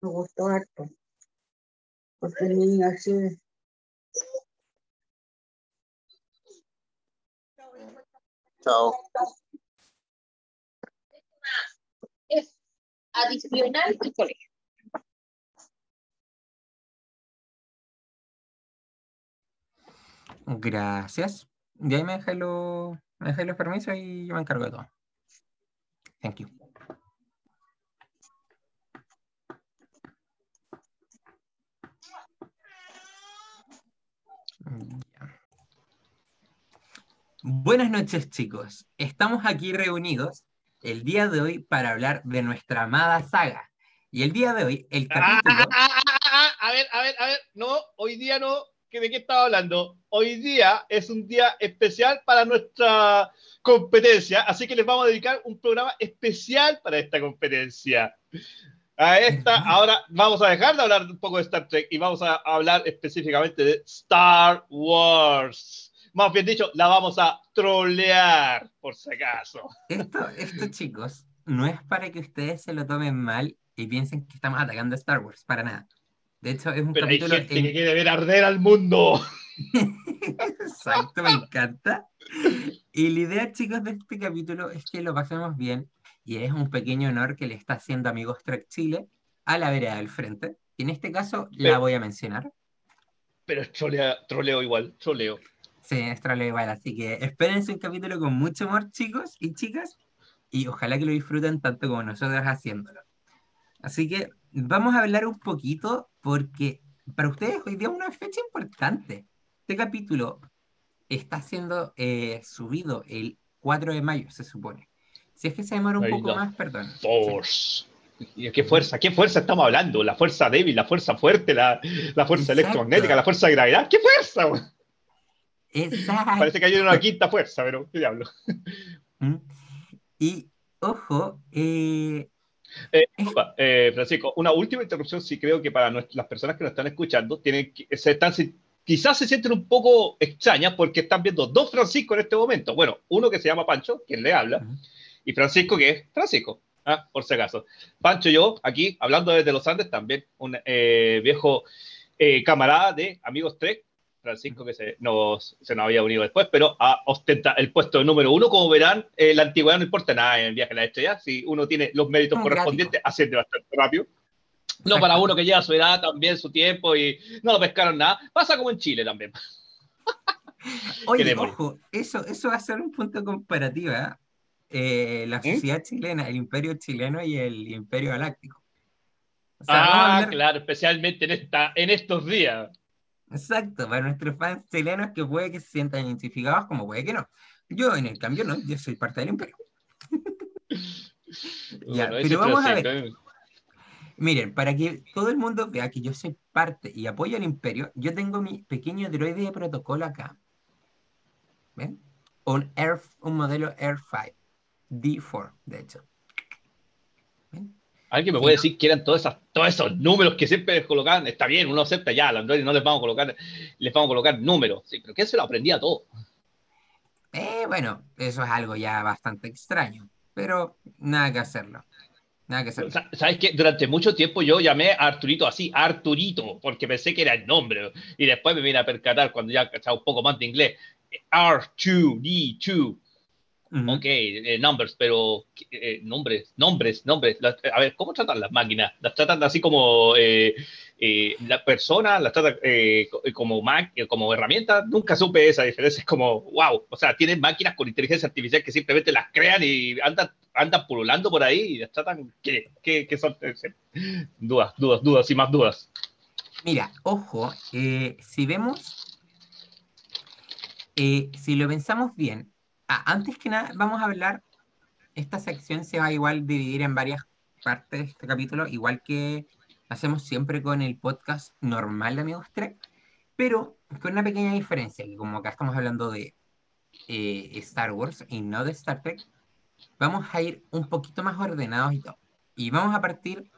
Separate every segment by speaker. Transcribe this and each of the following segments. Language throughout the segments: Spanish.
Speaker 1: Me gustó harto. Porque el niño así.
Speaker 2: Chao.
Speaker 3: Es adicional al colegio.
Speaker 4: Gracias. Y ahí me dejáis los, me dejáis los permisos y yo me encargo de todo. Thank you. Ya. Buenas noches, chicos. Estamos aquí reunidos el día de hoy para hablar de nuestra amada saga. Y el día de hoy, el
Speaker 5: Ah,
Speaker 4: capítulo.
Speaker 5: ah, ah, a ver, a ver, a ver. No, hoy día no. ¿Que ¿De qué estaba hablando? Hoy día es un día especial para nuestra competencia, así que les vamos a dedicar un programa especial para esta competencia. A esta, ahora vamos a dejar de hablar un poco de Star Trek y vamos a hablar específicamente de Star Wars. Más bien dicho, la vamos a trolear, por si acaso.
Speaker 4: Esto, esto, chicos, no es para que ustedes se lo tomen mal y piensen que estamos atacando a Star Wars, para nada. De hecho, es un
Speaker 5: Pero hay
Speaker 4: capítulo.
Speaker 5: gente
Speaker 4: en-
Speaker 5: que quiere ver arder al mundo.
Speaker 4: Exacto, me encanta. Y la idea, chicos, de este capítulo es que lo pasemos bien y es un pequeño honor que le está haciendo Amigos Trek Chile a la vereda del frente. Y en este caso la voy a mencionar.
Speaker 5: Pero es trolea- troleo igual, troleo.
Speaker 4: Sí, es troleo igual, así que espérense un capítulo con mucho amor, chicos y chicas, y ojalá que lo disfruten tanto como nosotros haciéndolo. Así que vamos a hablar un poquito porque para ustedes hoy día es una fecha importante. Este capítulo está siendo eh, subido el 4 de mayo, se supone. Si es que se demora un
Speaker 5: Ahí
Speaker 4: poco más, perdón.
Speaker 5: Force. ¿Y qué fuerza? ¿Qué fuerza estamos hablando? ¿La fuerza débil, la fuerza fuerte, la, la fuerza
Speaker 4: Exacto.
Speaker 5: electromagnética, la fuerza de gravedad? ¿Qué fuerza?
Speaker 4: Exacto.
Speaker 5: Parece que hay una quinta fuerza, pero ¿qué diablo?
Speaker 4: ¿Mm? Y ojo, eh,
Speaker 5: Eh, disculpa, eh, Francisco, una última interrupción. Sí, creo que para las personas que nos están escuchando, tienen se están, quizás se sienten un poco extrañas porque están viendo dos Francisco en este momento. Bueno, uno que se llama Pancho, quien le habla. Y Francisco, que es Francisco, ah, por si acaso. Pancho y yo, aquí, hablando desde los Andes, también un eh, viejo eh, camarada de Amigos Trek, Francisco, que se nos, se nos había unido después, pero a ostenta el puesto número uno. Como verán, eh, la antigüedad no importa nada en el viaje a la estrella. Si uno tiene los méritos correspondientes, asciende bastante rápido. No
Speaker 4: Exacto.
Speaker 5: para uno que lleva su edad, también su tiempo y no lo pescaron nada. Pasa como en Chile también.
Speaker 4: Oye, ojo, eso, eso va a ser un punto comparativo, ¿eh? Eh, la sociedad chilena, el imperio chileno y el imperio galáctico. O sea,
Speaker 5: Ah,
Speaker 4: hablar-
Speaker 5: claro, especialmente en, esta, en estos días.
Speaker 4: Exacto, para nuestros fans chilenos que puede que se sientan identificados como puede que no. Yo, en el cambio, no, yo soy parte del imperio. Ya,
Speaker 5: Bueno,
Speaker 4: pero vamos a ver. Miren, para que todo el mundo vea que yo soy parte y apoyo al imperio, yo tengo mi pequeño droide de protocolo acá. ¿Ven? Un, Air, un modelo Air 5, D4, de hecho. ¿Ven?
Speaker 5: Alguien me puede
Speaker 4: ¿no?
Speaker 5: decir que eran todos, esas, todos esos números que siempre les colocaban. Está bien, uno acepta ya, a los androides no les vamos a colocar, les vamos a colocar números. Sí, pero ¿quién se lo aprendía todo?
Speaker 4: Eh, bueno, eso es algo ya bastante extraño, pero nada que hacerlo. Nada que hacerlo.
Speaker 5: Sa- ¿Sabes qué? Durante mucho tiempo yo llamé a Arturito así, Arturito, porque pensé que era el nombre. Y después me vine a percatar cuando ya cachaba un poco más de inglés. R2D2.
Speaker 4: Ujú.
Speaker 5: Ok, eh, numbers, pero eh, nombres, nombres, nombres. Las- a ver, ¿cómo tratan las máquinas? ¿Las tratan así como eh, eh, la persona? ¿Las tratan eh, co- como, eh, como herramientas? Nunca supe esa diferencia. Es como, wow, o sea, tienen máquinas con inteligencia artificial que simplemente las crean y andan, andan pululando por ahí y las tratan. ¿Qué, qué, qué son? Eh, Dudas, dudas, dudas y más dudas.
Speaker 4: Mira, ojo, eh, si vemos, eh, si lo pensamos bien, ah, antes que nada vamos a hablar, esta sección se va a igual dividir en varias partes de este capítulo, igual que hacemos siempre con el podcast normal de Amigos Trek, pero con una pequeña diferencia, que como acá estamos hablando de eh, Star Wars y no de Star Trek, vamos a ir un poquito más ordenados y todo. Y vamos a partir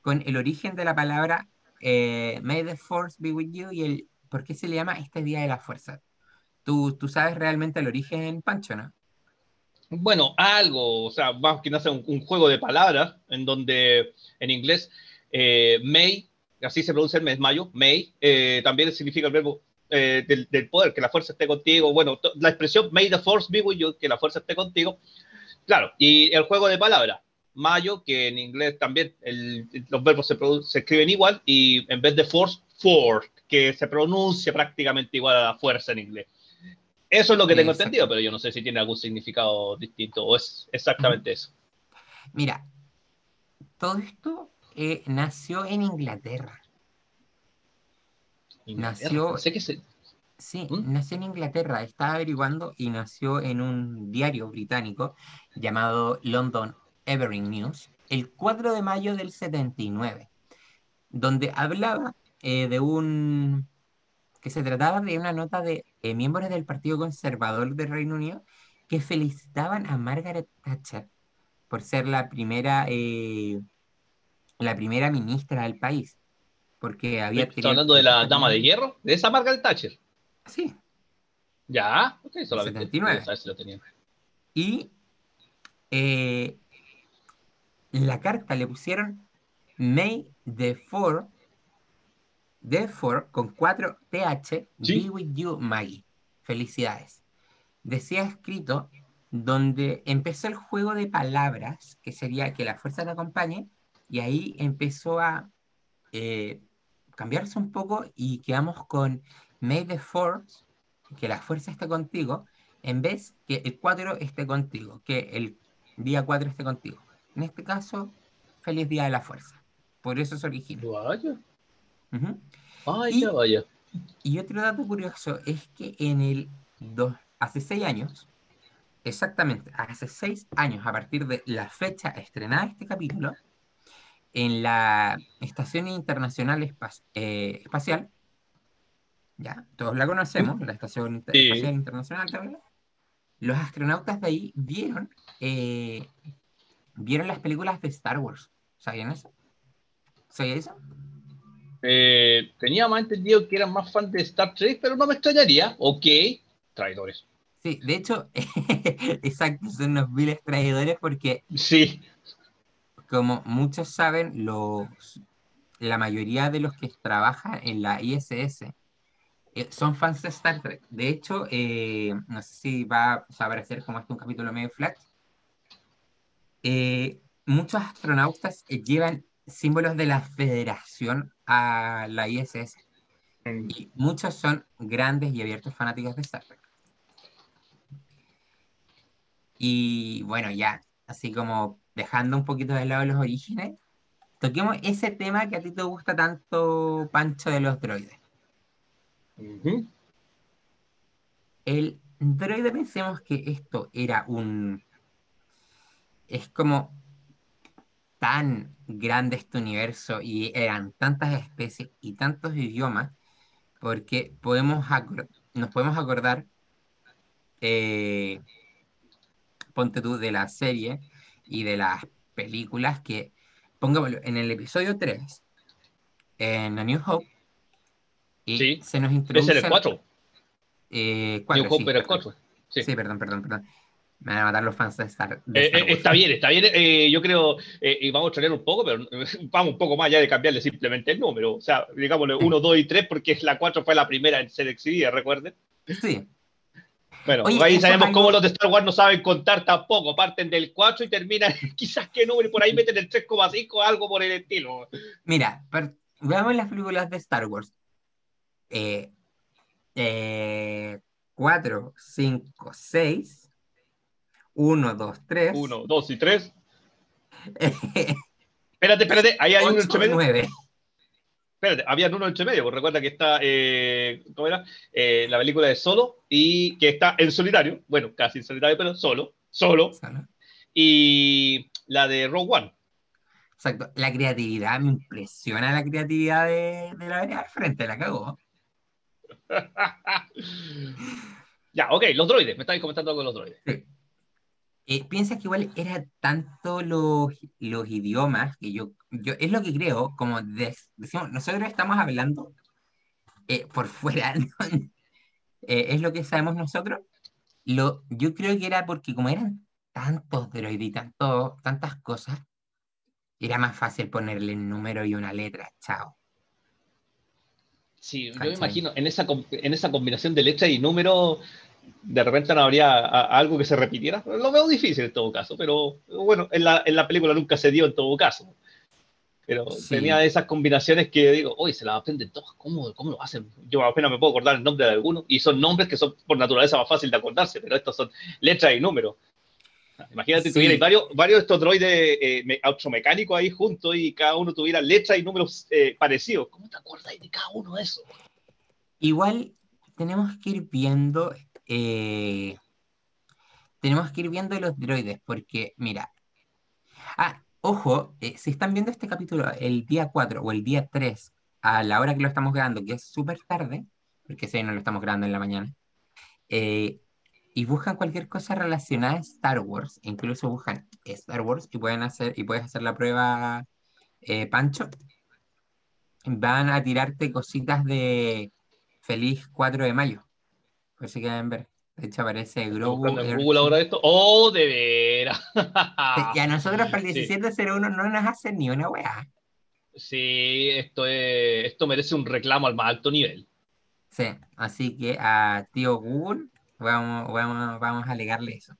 Speaker 4: con el origen de la palabra eh, May the Force be with you y el por qué se le llama este Día de la Fuerza. ¿Tú, tú sabes realmente el origen, Pancho, no?
Speaker 5: Bueno, algo, o sea, más que nada un, juego de palabras en donde en inglés eh, may, así se pronuncia el mes mayo, may, eh, también significa el verbo eh, del, poder, que la fuerza esté contigo. Bueno, la expresión may the force be with you, que la fuerza esté contigo. Claro, y el juego de palabras, mayo, que en inglés también el- los verbos se, se escriben igual y en vez de force, force, que se pronuncia prácticamente igual a la fuerza en inglés. Eso es lo que tengo entendido, pero yo no sé si tiene algún significado distinto o es exactamente eso.
Speaker 4: Mira, todo esto eh, nació en Inglaterra. Nació-
Speaker 5: Sé que se...
Speaker 4: Sí,
Speaker 5: ¿Mm?
Speaker 4: nació en Inglaterra, estaba averiguando y nació en un diario británico llamado London Evening News el 4 de mayo del 79, donde hablaba eh, de un... que se trataba de una nota de eh, miembros del Partido Conservador del Reino Unido que felicitaban a Margaret Thatcher por ser la primera, eh, la primera ministra del país, porque había
Speaker 5: ¿Está hablando de la dama de
Speaker 4: hierro?
Speaker 5: ¿De esa Margaret Thatcher?
Speaker 4: Sí,
Speaker 5: Ya, ok, solamente.
Speaker 4: 79.
Speaker 5: quería saber si lo tenía.
Speaker 4: Y eh, la carta le pusieron May the 4, the 4 con 4 TH,
Speaker 5: Sí.
Speaker 4: be with you, Maggie. Felicidades. Decía escrito donde empezó el juego de palabras, que sería que la fuerza te acompañe, y ahí empezó a eh, cambiarse un poco y quedamos con May the Force, que la fuerza esté contigo, en vez que el 4 esté contigo, que el día 4 esté contigo. En este caso, feliz día de la fuerza. Por eso se origina.
Speaker 5: Vaya,
Speaker 4: Ujú.
Speaker 5: vaya,
Speaker 4: Y-
Speaker 5: vaya.
Speaker 4: Y otro dato curioso es que en el dos, hace seis años, exactamente, hace seis años, a partir de la fecha estrenada de este capítulo, en la Estación Internacional eh, Espacial, ya, todos la conocemos, la Estación Inter-
Speaker 5: Sí.
Speaker 4: Espacial Internacional, ¿verdad? los astronautas de ahí vieron, eh, vieron las películas de Star Wars. ¿Sabían eso? ¿Sabían eso?
Speaker 5: Eh, tenía más entendido que eran más fan de Star Trek, pero no me extrañaría. Ok, traidores.
Speaker 4: Sí, de hecho, exacto, son unos viles traidores porque
Speaker 5: Sí,
Speaker 4: como muchos saben, los, la mayoría de los que trabajan en la ISS eh, son fans de Star Trek. De hecho, eh, no sé si va a aparecer como este un capítulo medio flash. eh, muchos astronautas llevan símbolos de la Federación a la ISS y muchos son grandes y abiertos fanáticos de Star Trek. Y bueno, ya, así como dejando un poquito de lado los orígenes, toquemos ese tema que a ti te gusta tanto, Pancho, de los droides. El droide, pensemos que esto era un... Es como tan grande este universo y eran tantas especies y tantos idiomas, porque podemos nos podemos acordar, eh, ponte tú, de la serie y de las películas que, pongámoslo, en el episodio 3, en A New Hope, y
Speaker 5: Sí.
Speaker 4: se nos introduce...
Speaker 5: era el 4.
Speaker 4: Eh, cuatro,
Speaker 5: New Hope
Speaker 4: sí,
Speaker 5: era el
Speaker 4: perdón.
Speaker 5: 4. Sí.
Speaker 4: Sí, perdón, perdón, perdón. Me van a matar los fans de Star, de
Speaker 5: Eh,
Speaker 4: Star
Speaker 5: eh,
Speaker 4: Wars.
Speaker 5: está bien, está bien. eh, yo creo, eh, y vamos a traer un poco, pero eh, vamos un poco más allá de cambiarle simplemente el número. O sea, digámosle 1, 2 y 3, porque la 4 fue la primera en ser exhibida, recuerden.
Speaker 4: Sí,
Speaker 5: Bueno,
Speaker 4: Oye,
Speaker 5: ahí sabemos
Speaker 4: algo-
Speaker 5: cómo los de Star Wars no saben contar tampoco. Parten del 4 y terminan quizás qué número y por ahí meten el 3,5 algo por el estilo.
Speaker 4: mira, veamos las películas de Star Wars. Eh, eh, 4, 5, 6, 1, 2, 3,
Speaker 5: 1, 2 y 3. Espérate, espérate, ahí hay uno
Speaker 4: 8,
Speaker 5: entre medio.
Speaker 4: 9.
Speaker 5: Espérate, había uno entre medio, pues recuerda que está, eh, ¿cómo era? Eh, la película de Solo y que está en solitario, bueno, casi en solitario, pero solo, solo, y la de Rogue One.
Speaker 4: Exacto, la creatividad, me impresiona la creatividad de, de la vereda al frente, la cagó.
Speaker 5: ya, ok, los droides, me estáis comentando con los droides.
Speaker 4: Eh, piensa que igual era tanto los, los idiomas que yo, yo, es lo que creo, como de- decimos, nosotros estamos hablando eh, por fuera, ¿no? Eh, es lo que sabemos nosotros. Lo, yo creo que era porque como eran tantos droides y tanto, tantas cosas, era más fácil ponerle un número y una letra. Chao.
Speaker 5: Sí, yo me
Speaker 4: ¿Cachai?
Speaker 5: imagino, en esa, en esa combinación de letra y número, de repente no habría a- algo que se repitiera. Lo veo difícil en todo caso, pero bueno, en la, en la película nunca se dio en todo caso. Pero
Speaker 4: Sí.
Speaker 5: tenía esas combinaciones que digo, uy, se las aprenden todas, ¿cómo, ¿cómo lo hacen? Yo apenas me puedo acordar el nombre de alguno, y son nombres que son por naturaleza más fácil de acordarse, pero estos son letras y números. Imagínate,
Speaker 4: Sí.
Speaker 5: tuvierais varios, varios de estos droides eh, me- automecánicos ahí juntos y cada uno tuviera letras y números eh, parecidos. ¿Cómo te acuerdas de cada uno de esos?
Speaker 4: Igual tenemos que ir viendo, eh, tenemos que ir viendo los droides, porque mira, ah, ojo, eh, si están viendo este capítulo el día 4 o el día 3, a la hora que lo estamos grabando, que es súper tarde, porque si no lo estamos grabando en la mañana, eh, y buscan cualquier cosa relacionada a Star Wars, incluso buscan Star Wars y pueden hacer, y puedes hacer la prueba, Pancho, van a tirarte cositas de Feliz 4 de mayo. Por si quieren ver. De hecho aparece Grogu.
Speaker 5: en Google ahora esto. ¡Oh, de veras!
Speaker 4: Y a nosotros para el
Speaker 5: Sí.
Speaker 4: 1701 no nos hacen ni una weá.
Speaker 5: Sí, esto, es, esto merece un reclamo al más alto nivel.
Speaker 4: Sí, así que a tío Google vamos, vamos, vamos a alegarle eso.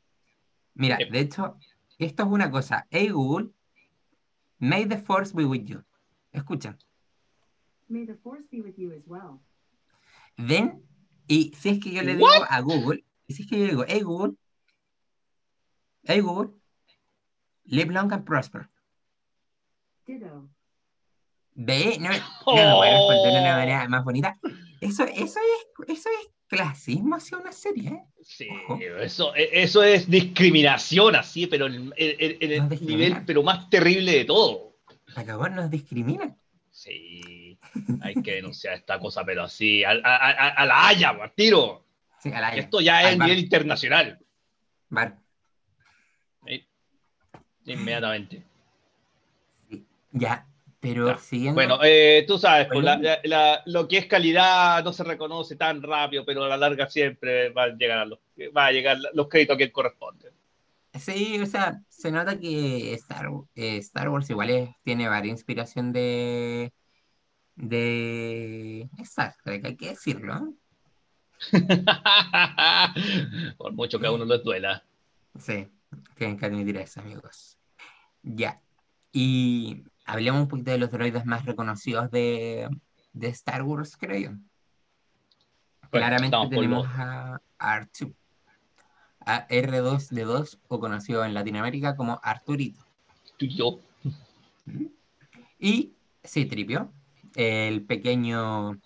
Speaker 4: Mira, de hecho, esto es una cosa. Hey Google, may the force be with you. Escuchen.
Speaker 6: May the force be with you as well.
Speaker 4: Ven, y si es que yo le digo a Google, y si es que yo digo, hey Google, hey Google, live long and prosper.
Speaker 6: Ditto.
Speaker 4: Ve, no, no lo voy a responder de una
Speaker 5: Oh.
Speaker 4: manera más bonita. Eso, eso es, eso es clasismo hacia una serie, ¿eh?
Speaker 5: Sí,
Speaker 4: Ojo.
Speaker 5: eso, eso es discriminación así, pero en, en- en el nivel pero más terrible de todo.
Speaker 4: La cagó, nos discriminan.
Speaker 5: Sí, hay que denunciar esta cosa, pero así, a, a- a- a la haya, al tiro.
Speaker 4: Sí, a la
Speaker 5: Esto ya es nivel internacional.
Speaker 4: Bar.
Speaker 5: Inmediatamente.
Speaker 4: Ya, pero
Speaker 5: Ya.
Speaker 4: siguiendo.
Speaker 5: Bueno, eh, tú sabes, pues, la-
Speaker 4: Bueno.
Speaker 5: la- la- lo que es calidad no se reconoce tan rápido, pero a la larga siempre va a llegar a los, va a llegar los créditos a quien corresponde.
Speaker 4: Sí, o sea, se nota que Star, eh, Star Wars igual es- tiene varias inspiración de, de Trek, hay que decirlo.
Speaker 5: Por mucho que a uno les duela.
Speaker 4: Sí, tienen que admitir eso, amigos. Ya. Y hablemos un poquito de los droides más reconocidos de, de Star Wars, creo yo. Claramente tenemos a R2, a R2D2, o conocido en Latinoamérica como Arturito.
Speaker 5: tú y yo.
Speaker 4: Y Citripio, el pequeño,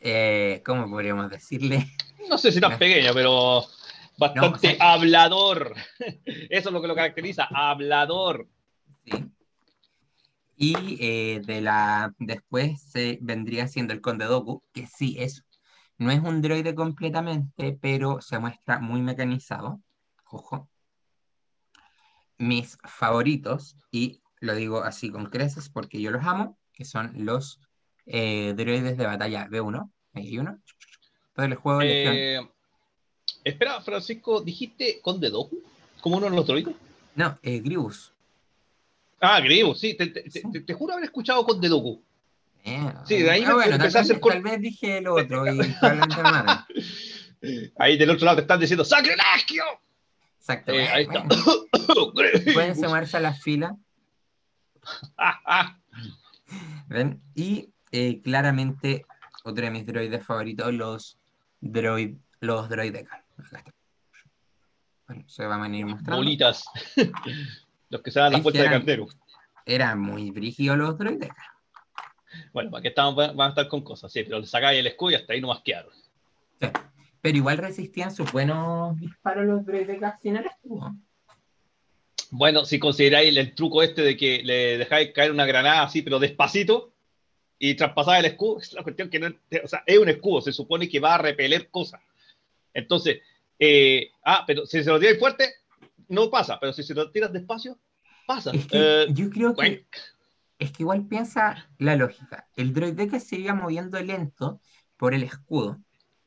Speaker 4: eh, ¿cómo podríamos decirle?
Speaker 5: No sé si tan pequeño, pero bastante
Speaker 4: No, o sea-
Speaker 5: hablador. Eso es lo que lo caracteriza, hablador.
Speaker 4: Sí. Y eh, de la después se vendría siendo el Conde Doku, que sí es, no es un droide completamente, pero se muestra muy mecanizado. Ojo. Mis favoritos, y lo digo así con creces porque yo los amo, que son los eh, droides de batalla B1. Ahí hay uno. Todo el juego de.
Speaker 5: Eh, espera, Francisco, ¿dijiste Conde Doku? ¿Como uno de los droides?
Speaker 4: No, eh, Grievous.
Speaker 5: Ah, Grievous, sí, te, te- te- te juro haber escuchado Conde Doku. Sí, de ahí
Speaker 4: ah,
Speaker 5: me-
Speaker 4: bueno,
Speaker 5: empecé
Speaker 4: tal,
Speaker 5: a hacer
Speaker 4: tal vez dije el otro y.
Speaker 5: Ahí del otro lado te están diciendo ¡Sacrilegio!
Speaker 4: Exacto.
Speaker 5: Eh, ahí está.
Speaker 4: bueno. Pueden
Speaker 5: Grievous.
Speaker 4: sumarse a la fila,
Speaker 5: Ah, ah.
Speaker 4: ¿Ven? Y eh, claramente otro de mis droides favoritos, los droid, los está. Bueno, se van a venir mostrando.
Speaker 5: Bolitas. los que se dan la
Speaker 4: que
Speaker 5: de cartero.
Speaker 4: Eran muy brígidos los droidecal.
Speaker 5: Bueno, para que estamos, van a estar con cosas, sí, pero le sacáis el escudo y hasta ahí no masquearon.
Speaker 4: Sí. Pero igual resistían sus buenos disparos los droidecal sin el escudo.
Speaker 5: Bueno, si consideráis el, el truco este de que le dejáis caer una granada así, pero despacito, y traspasáis el escudo, es la cuestión que no. O sea, es un escudo, se supone que va a repeler cosas. Entonces, eh, ah, pero si se lo tiras fuerte, no pasa, pero si se lo tiras despacio, pasa.
Speaker 4: Es que
Speaker 5: Eh,
Speaker 4: yo creo que
Speaker 5: bueno,
Speaker 4: Es que igual piensa la lógica. El droide se iba moviendo lento por el escudo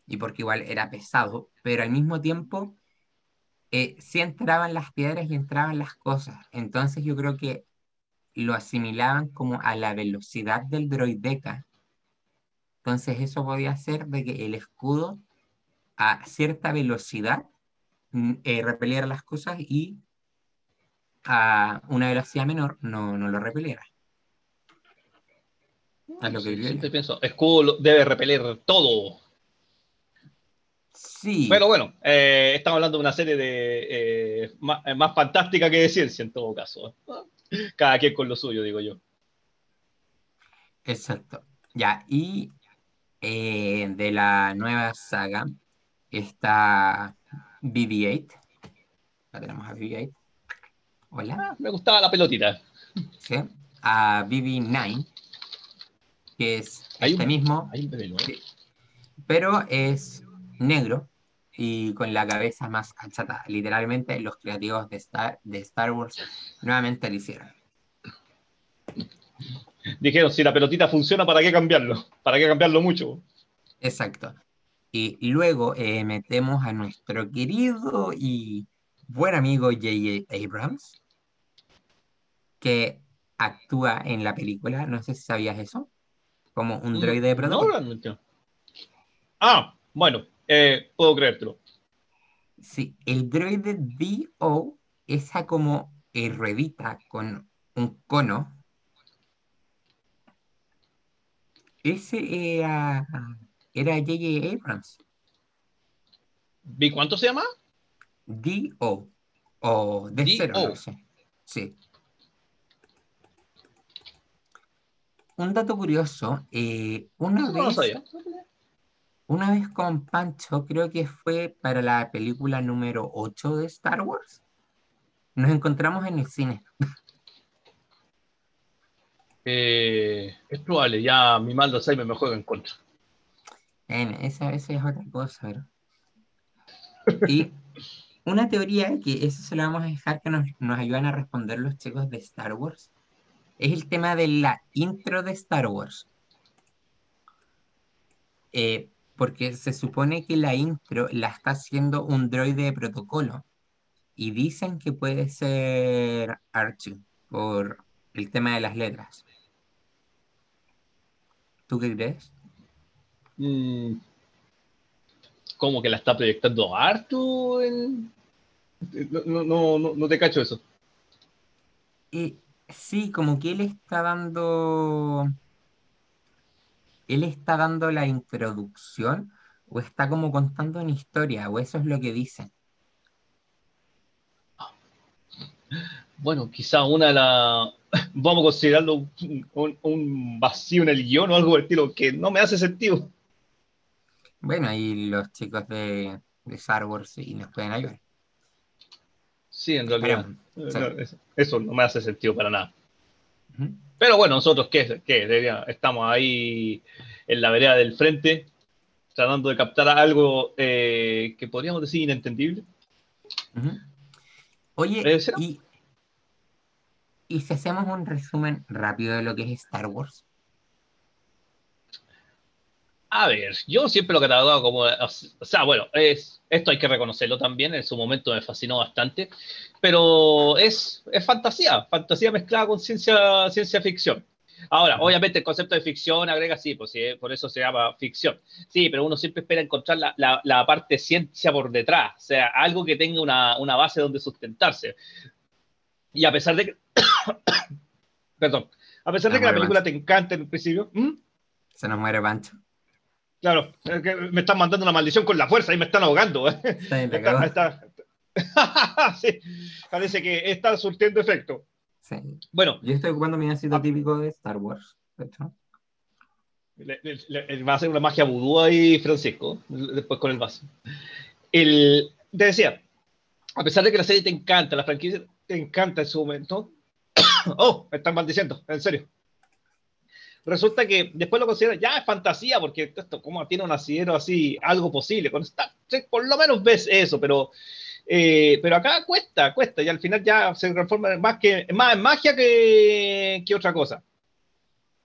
Speaker 4: y porque igual era pesado, pero al mismo tiempo eh, sí entraban las piedras y entraban las cosas. Entonces yo creo que lo asimilaban como a la velocidad del droideca. Entonces eso podía hacer de que el escudo a cierta velocidad mm, eh, repeliera las cosas y a una velocidad menor no, no lo repeliera. Es lo que
Speaker 5: Sí,
Speaker 4: yo.
Speaker 5: pienso, escudo debe repeler todo.
Speaker 4: Sí,
Speaker 5: Pero bueno, eh, estamos hablando de una serie de eh, más, eh, más fantástica que de ciencia en todo caso. Cada quien con lo suyo, digo yo.
Speaker 4: exacto. Ya, y eh, de la nueva saga está BB-8. La tenemos a BB-8. Hola.
Speaker 5: Ah, me gustaba la pelotita.
Speaker 4: ¿sí? A BB-9, que es
Speaker 5: Hay
Speaker 4: este
Speaker 5: un-
Speaker 4: mismo,
Speaker 5: Hay un bebé.
Speaker 4: Sí. pero es negro y con la cabeza más achatada. Literalmente los creativos de Star, de Star Wars nuevamente lo hicieron.
Speaker 5: Dijeron, si la pelotita funciona, ¿para qué cambiarlo? ¿Para qué cambiarlo mucho?
Speaker 4: Exacto. Y luego eh, metemos a nuestro querido y buen amigo J.J. Abrams, que actúa en la película, no sé si sabías eso, como un droide de
Speaker 5: Mm, No, realmente. Ah, bueno, eh, puedo creértelo.
Speaker 4: Sí, el droide D.O. esa como eh, ruedita con un cono. Ese era, era J.J. Abrams.
Speaker 5: ¿Vi cuánto se llama?
Speaker 4: D.O. o de cero,
Speaker 5: D.O..
Speaker 4: no sé. Sí. Un dato curioso, eh, una
Speaker 5: No lo
Speaker 4: vez,
Speaker 5: sabía.
Speaker 4: Una vez con Pancho, creo que fue para la película número 8 de Star Wars, nos encontramos en el cine.
Speaker 5: Eh, es probable, ya mi mal de Alzheimer me juega en contra.
Speaker 4: Bueno, esa, esa es otra cosa, ¿verdad? Y una teoría que eso se lo vamos a dejar que nos, nos ayudan a responder los chicos de Star Wars es el tema de la intro de Star Wars. Eh, porque se supone que la intro la está haciendo un droide de protocolo y dicen que puede ser R2 por el tema de las letras. ¿Tú qué crees?
Speaker 5: Mm, ¿Cómo que la está proyectando Artu? En... No, no, no- no te cacho eso.
Speaker 4: Eh, sí, como que él está dando, él está dando la introducción o está como contando una historia, o eso es lo que dicen.
Speaker 5: Bueno, quizá una de las... Vamos a considerarlo un, un- vacío en el guion o algo del estilo que no me hace sentido.
Speaker 4: Bueno, ahí los chicos de, de Star Wars sí nos pueden ayudar.
Speaker 5: Sí, en realidad. Eso- Eso no me hace sentido para nada. Pero bueno, nosotros, ¿qué? ¿Qué? Estamos ahí en la vereda del frente, tratando de captar algo eh, que podríamos decir inentendible.
Speaker 4: Oye, y, y si hacemos un resumen rápido de lo que es Star Wars.
Speaker 5: A ver, yo siempre lo he catalogado como, o sea, bueno, es, esto hay que reconocerlo también, en su momento me fascinó bastante, pero es, es fantasía, fantasía mezclada con ciencia, ciencia ficción. Ahora, obviamente el concepto de ficción agrega, sí, pues sí, por eso se llama ficción. Sí, pero uno siempre espera encontrar la, la- la parte ciencia por detrás, o sea, algo que tenga una, una base donde sustentarse. Y a pesar de que, perdón, a pesar de que la película te encanta en el principio.
Speaker 4: Se nos muere Pancho.
Speaker 5: Claro, es que me están mandando una maldición con la fuerza y me están ahogando. ¿eh?
Speaker 4: Está bien,
Speaker 5: Está- está- Sí, parece que está surtiendo efecto.
Speaker 4: Sí.
Speaker 5: Bueno,
Speaker 4: Yo estoy ocupando mi
Speaker 5: Ah.
Speaker 4: vasito típico de Star Wars. de hecho.
Speaker 5: le- le- le- va a hacer una magia vudú ahí, Francisco, después con el vaso. El, te decía, a pesar de que la serie te encanta, la franquicia te encanta en su momento, oh, me están maldiciendo, en serio. Resulta que después lo consideran, ya es fantasía, porque esto como tiene un asidero así, algo posible. Con Star por lo menos ves eso, pero, eh, pero acá cuesta, cuesta, y al final ya se transforma más, que, más en magia que, que otra cosa.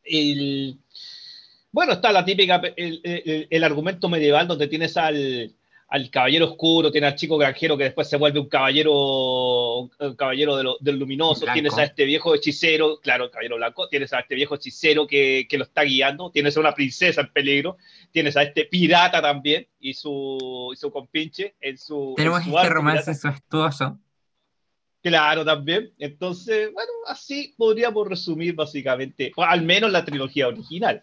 Speaker 5: El, bueno, está la típica, el- el argumento medieval donde tienes al, al caballero oscuro, tiene al chico granjero que después se vuelve un caballero, un caballero de lo- del luminoso,
Speaker 4: Blanco.
Speaker 5: tienes a este viejo hechicero, claro, el caballero blanco, tienes a este viejo hechicero que, que lo está guiando, tienes a una princesa en peligro, tienes a este pirata también y su, y su compinche en su...
Speaker 4: Tenemos
Speaker 5: en su
Speaker 4: este romance
Speaker 5: pirata.
Speaker 4: incestuoso.
Speaker 5: Claro, también. Entonces, bueno, así podríamos resumir básicamente, o al menos la trilogía original.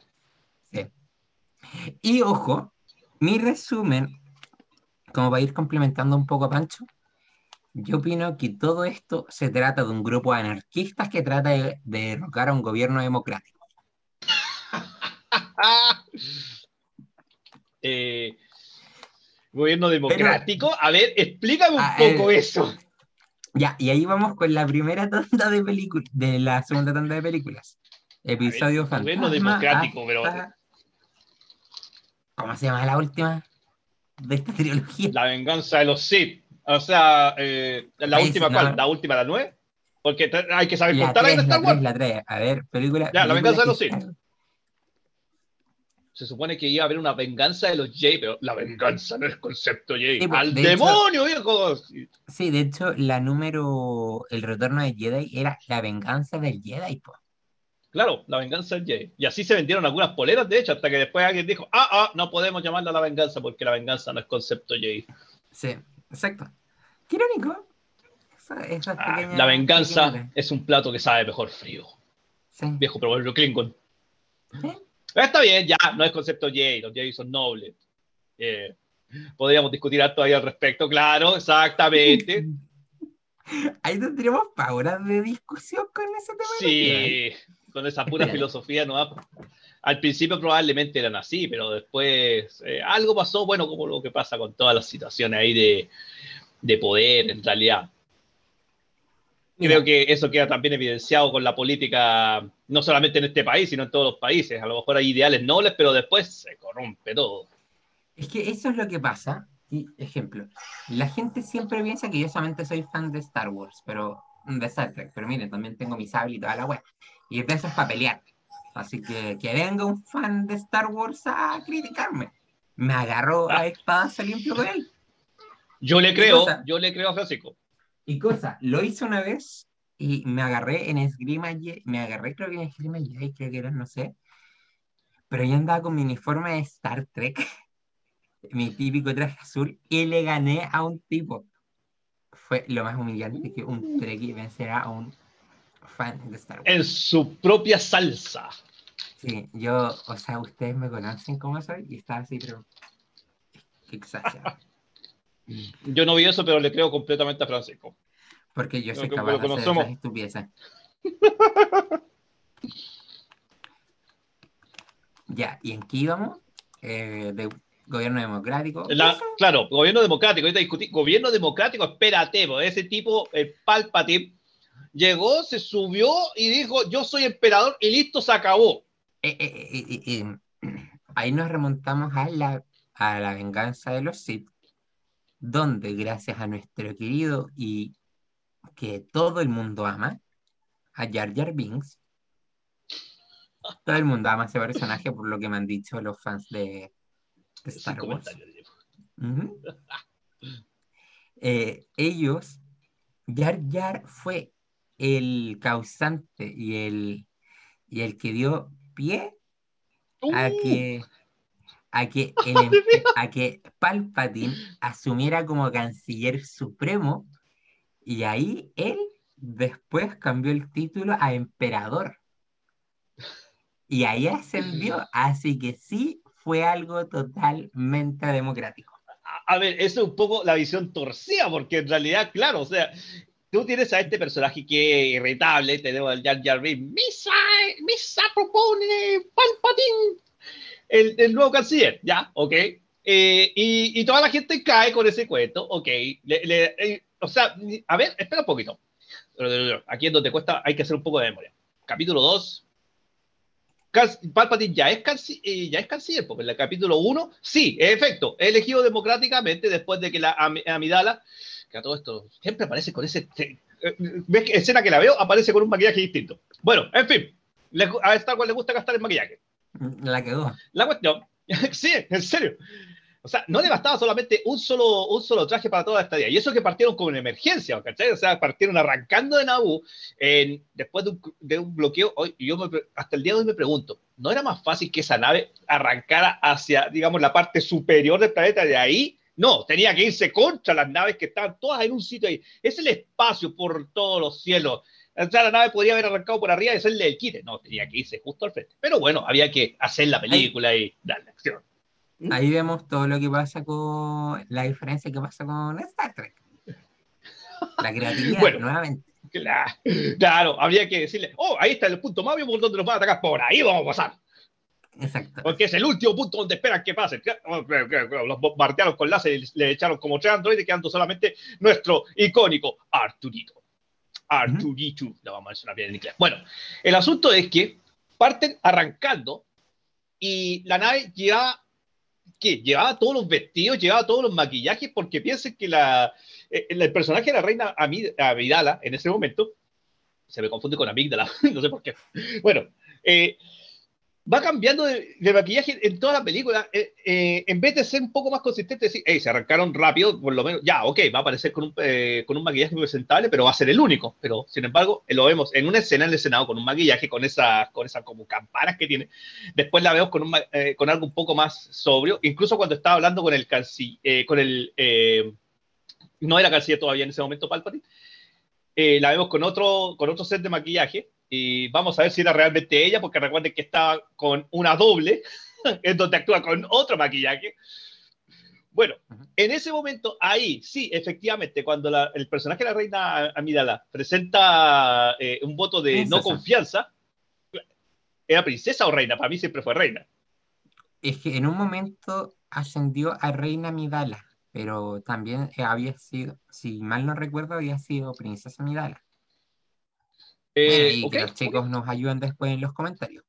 Speaker 4: Y ojo, mi resumen, como para ir complementando un poco a Pancho, yo opino que todo esto se trata de un grupo de anarquistas que trata de, de derrocar a un gobierno democrático.
Speaker 5: Eh, gobierno democrático. A ver, explícame un
Speaker 4: Ah,
Speaker 5: poco
Speaker 4: eh,
Speaker 5: eso.
Speaker 4: Ya, y ahí vamos con la primera tanda de películas, de la segunda tanda de películas. Episodio
Speaker 5: ver, gobierno democrático, pero-
Speaker 4: hasta- ¿Cómo se llama la última de esta trilogía?
Speaker 5: La venganza de los Sith. O sea, eh, la
Speaker 4: Ahí
Speaker 5: última,
Speaker 4: sí,
Speaker 5: ¿cuál?
Speaker 4: no.
Speaker 5: La última, la nueve. Porque hay que saber
Speaker 4: La
Speaker 5: contar ahí en
Speaker 4: 3, la
Speaker 5: Star
Speaker 4: 3,
Speaker 5: Wars.
Speaker 4: la 3. A ver, película.
Speaker 5: Ya, la venganza de los Sith.
Speaker 4: está-
Speaker 5: Se supone que iba a haber una venganza de los Jedi, pero la venganza no es concepto.
Speaker 4: Sí, pues,
Speaker 5: ¡Al
Speaker 4: de hecho-
Speaker 5: demonio, viejo!
Speaker 4: Sí, de hecho, la número, el retorno de Jedi era la venganza del Jedi, po.
Speaker 5: Claro, la venganza del Jedi. Y así se vendieron algunas poleras, de hecho, hasta que después alguien dijo, ah, ah, no podemos llamarla la venganza porque la venganza no es concepto Jedi.
Speaker 4: Sí, exacto. Qué irónico. Esa-
Speaker 5: Ah, la venganza es un plato que sabe mejor frío.
Speaker 4: Sí.
Speaker 5: Viejo proverbio Klingon.
Speaker 4: Sí.
Speaker 5: Está bien, ya, no es concepto Jedi, los Jedi son nobles. Eh, podríamos discutir ahí al respecto, claro, exactamente.
Speaker 4: Ahí tendríamos horas de discusión con ese tema.
Speaker 5: Sí, con esa pura filosofía no Al principio probablemente eran así, pero después eh, algo pasó, bueno, como lo que pasa con todas las situaciones ahí de, de poder, en realidad. Creo que eso queda también evidenciado con la política, no solamente en este país, sino en todos los países. A lo mejor hay ideales nobles, pero después se corrompe todo.
Speaker 4: Es que eso es lo que pasa. Y, ejemplo, la gente siempre piensa que yo solamente soy fan de Star Wars, pero de Star Trek, pero miren, también tengo mi sable y toda la web. Y de eso es para pelear. Así que que venga un fan de Star Wars a criticarme. Me agarró a espadazo limpio con él.
Speaker 5: Yo le
Speaker 4: ¿Qué
Speaker 5: creo,
Speaker 4: cosa?
Speaker 5: yo le creo a Francisco.
Speaker 4: Y cosa, lo hice una vez y me agarré en esgrima, me agarré creo que en esgrima Jedi, creo que era, no sé. Pero yo andaba con mi uniforme de Star Trek, mi típico traje azul, y le gané a un tipo. Fue lo más humillante que un Trekkie vencerá a un fan de Star Wars.
Speaker 5: En su propia salsa.
Speaker 4: Sí, yo, o sea, ustedes me conocen cómo soy y estaba así, pero exagerado.
Speaker 5: Yo no vi eso, pero le creo completamente a Francisco.
Speaker 4: Porque yo soy capaz de hacer esas estupideces. Ya, ¿y en qué íbamos? Eh, de gobierno democrático.
Speaker 5: La- claro, gobierno democrático. Ahorita discutí, gobierno democrático, espérate, ese tipo, el Palpatine, llegó, se subió y dijo, yo soy emperador y listo, se acabó.
Speaker 4: Eh, eh, eh, ahí nos remontamos a la, a la venganza de los Sith, donde gracias a nuestro querido y que todo el mundo ama, a Jar Jar Binks, todo el mundo ama ese personaje por lo que me han dicho los fans de, Star Wars. ellos, Jar Jar fue el causante y el, y el que dio pie a
Speaker 5: Uh,
Speaker 4: que, a que, el a que Palpatine asumiera como canciller supremo y ahí él después cambió el título a emperador. Y ahí ascendió, así que sí fue algo totalmente democrático.
Speaker 5: a ver, eso es un poco la visión torcida, porque en realidad, claro, o sea, tú tienes a este personaje que es irritable, tenemos al Jar Jar Binks, Misa, Misa propone Palpatine, el, el nuevo canciller, ya, ok. Eh, y, y toda la gente cae con ese cuento, ok. Le- le- eh, o sea, a ver, espera un poquito. Aquí es donde cuesta, hay que hacer un poco de memoria. Capítulo 2. Palpatine ya es, canci- eh, ya es canciller, porque en el capítulo 1, sí, en efecto, elegido democráticamente después de que la Am- Amidala, que a todo esto siempre aparece con ese. eh, ¿Ves que escena que la veo? Aparece con un maquillaje distinto. Bueno, en fin, a Star Wars le gusta gastar el maquillaje.
Speaker 4: La quedó.
Speaker 5: La cuestión, sí, en serio. O sea, no le bastaba solamente un solo, un solo traje para toda esta día. Y eso que partieron con una emergencia, ¿cachai? O sea, partieron arrancando de Naboo en, después de un, de un bloqueo. Hoy, yo me hasta el día de hoy me pregunto, ¿no era más fácil que esa nave arrancara hacia, digamos, la parte superior del planeta de ahí? No, tenía que irse contra las naves que estaban todas en un sitio ahí. Es el espacio por todos los cielos. O sea, la nave podría haber arrancado por arriba y hacerle el quite. No, tenía que irse justo al frente. Pero bueno, había que hacer la película y darle acción.
Speaker 4: Ahí vemos todo lo que pasa con la diferencia que pasa con Star Trek. La creatividad,
Speaker 5: Bueno.
Speaker 4: nuevamente.
Speaker 5: Claro, claro, habría que decirle, oh, ahí está el punto más bien por donde nos van a atacar, por ahí vamos a pasar,
Speaker 4: Exacto.
Speaker 5: porque es el último punto donde esperan que pase. Claro, claro, claro, Los bombardearon con láser y le echaron como tres androides, quedando solamente nuestro icónico Arturito. Arturito, lo vamos a mencionar bien en inglés. Bueno, el asunto es que parten arrancando y la nave llevaba, ¿qué? Llevaba todos los vestidos, llevaba todos los maquillajes, porque piensen que la, eh, el personaje de la reina Amid- Amidala en ese momento se me confunde con amígdala, no sé por qué. Bueno, eh, va cambiando de, de maquillaje en toda la película, eh, eh, en vez de ser un poco más consistente, decir, hey, se arrancaron rápido, por lo menos, ya, ok, va a aparecer con un, eh, con un maquillaje presentable, pero va a ser el único. Pero, sin embargo, eh, lo vemos en una escena en el Senado con un maquillaje, con esas con esa como campanas que tiene. Después la vemos con, un, eh, con algo un poco más sobrio, incluso cuando estaba hablando con el canci- eh, con el... no era canciller todavía en ese momento, Palpatine, la vemos con otro, con otro set de maquillaje y vamos a ver si era realmente ella, porque recuerden que estaba con una doble, en donde actúa con otro maquillaje. Bueno, en ese momento, ahí, sí, efectivamente, cuando la- el personaje de la reina Amidala presenta eh, un voto de no confianza, ¿era princesa o reina? Para mí siempre fue reina.
Speaker 4: Es que en un momento ascendió a Reina Midala, pero también había sido, si mal no recuerdo, había sido Princesa Midala.
Speaker 5: Eh,
Speaker 4: y
Speaker 5: ok,
Speaker 4: que los chicos nos ayuden después en los comentarios.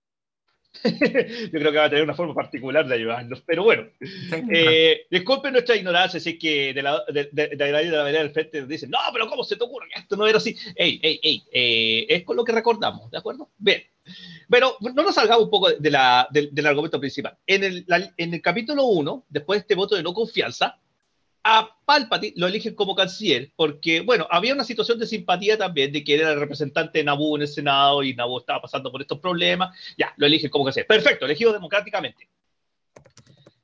Speaker 5: Yo creo que va a tener una forma particular de ayudarnos, pero bueno.
Speaker 4: Sí,
Speaker 5: Eh, disculpen nuestra ignorancia, si es que de la, de, de, de la, de la vereda del frente nos dicen, no, pero ¿cómo se te ocurre que esto no era así? Ey, ey, ey, eh, es con lo que recordamos, ¿de acuerdo? Bien. Pero no nos salgamos un poco de la, del- del argumento principal. En el, la- en el capítulo 1, después de este voto de no confianza, a lo eligen como canciller, porque, bueno, había una situación de simpatía también, de que era el representante de Naboo en el Senado y Naboo estaba pasando por estos problemas. Ya, lo eligen como canciller. Perfecto, elegido democráticamente.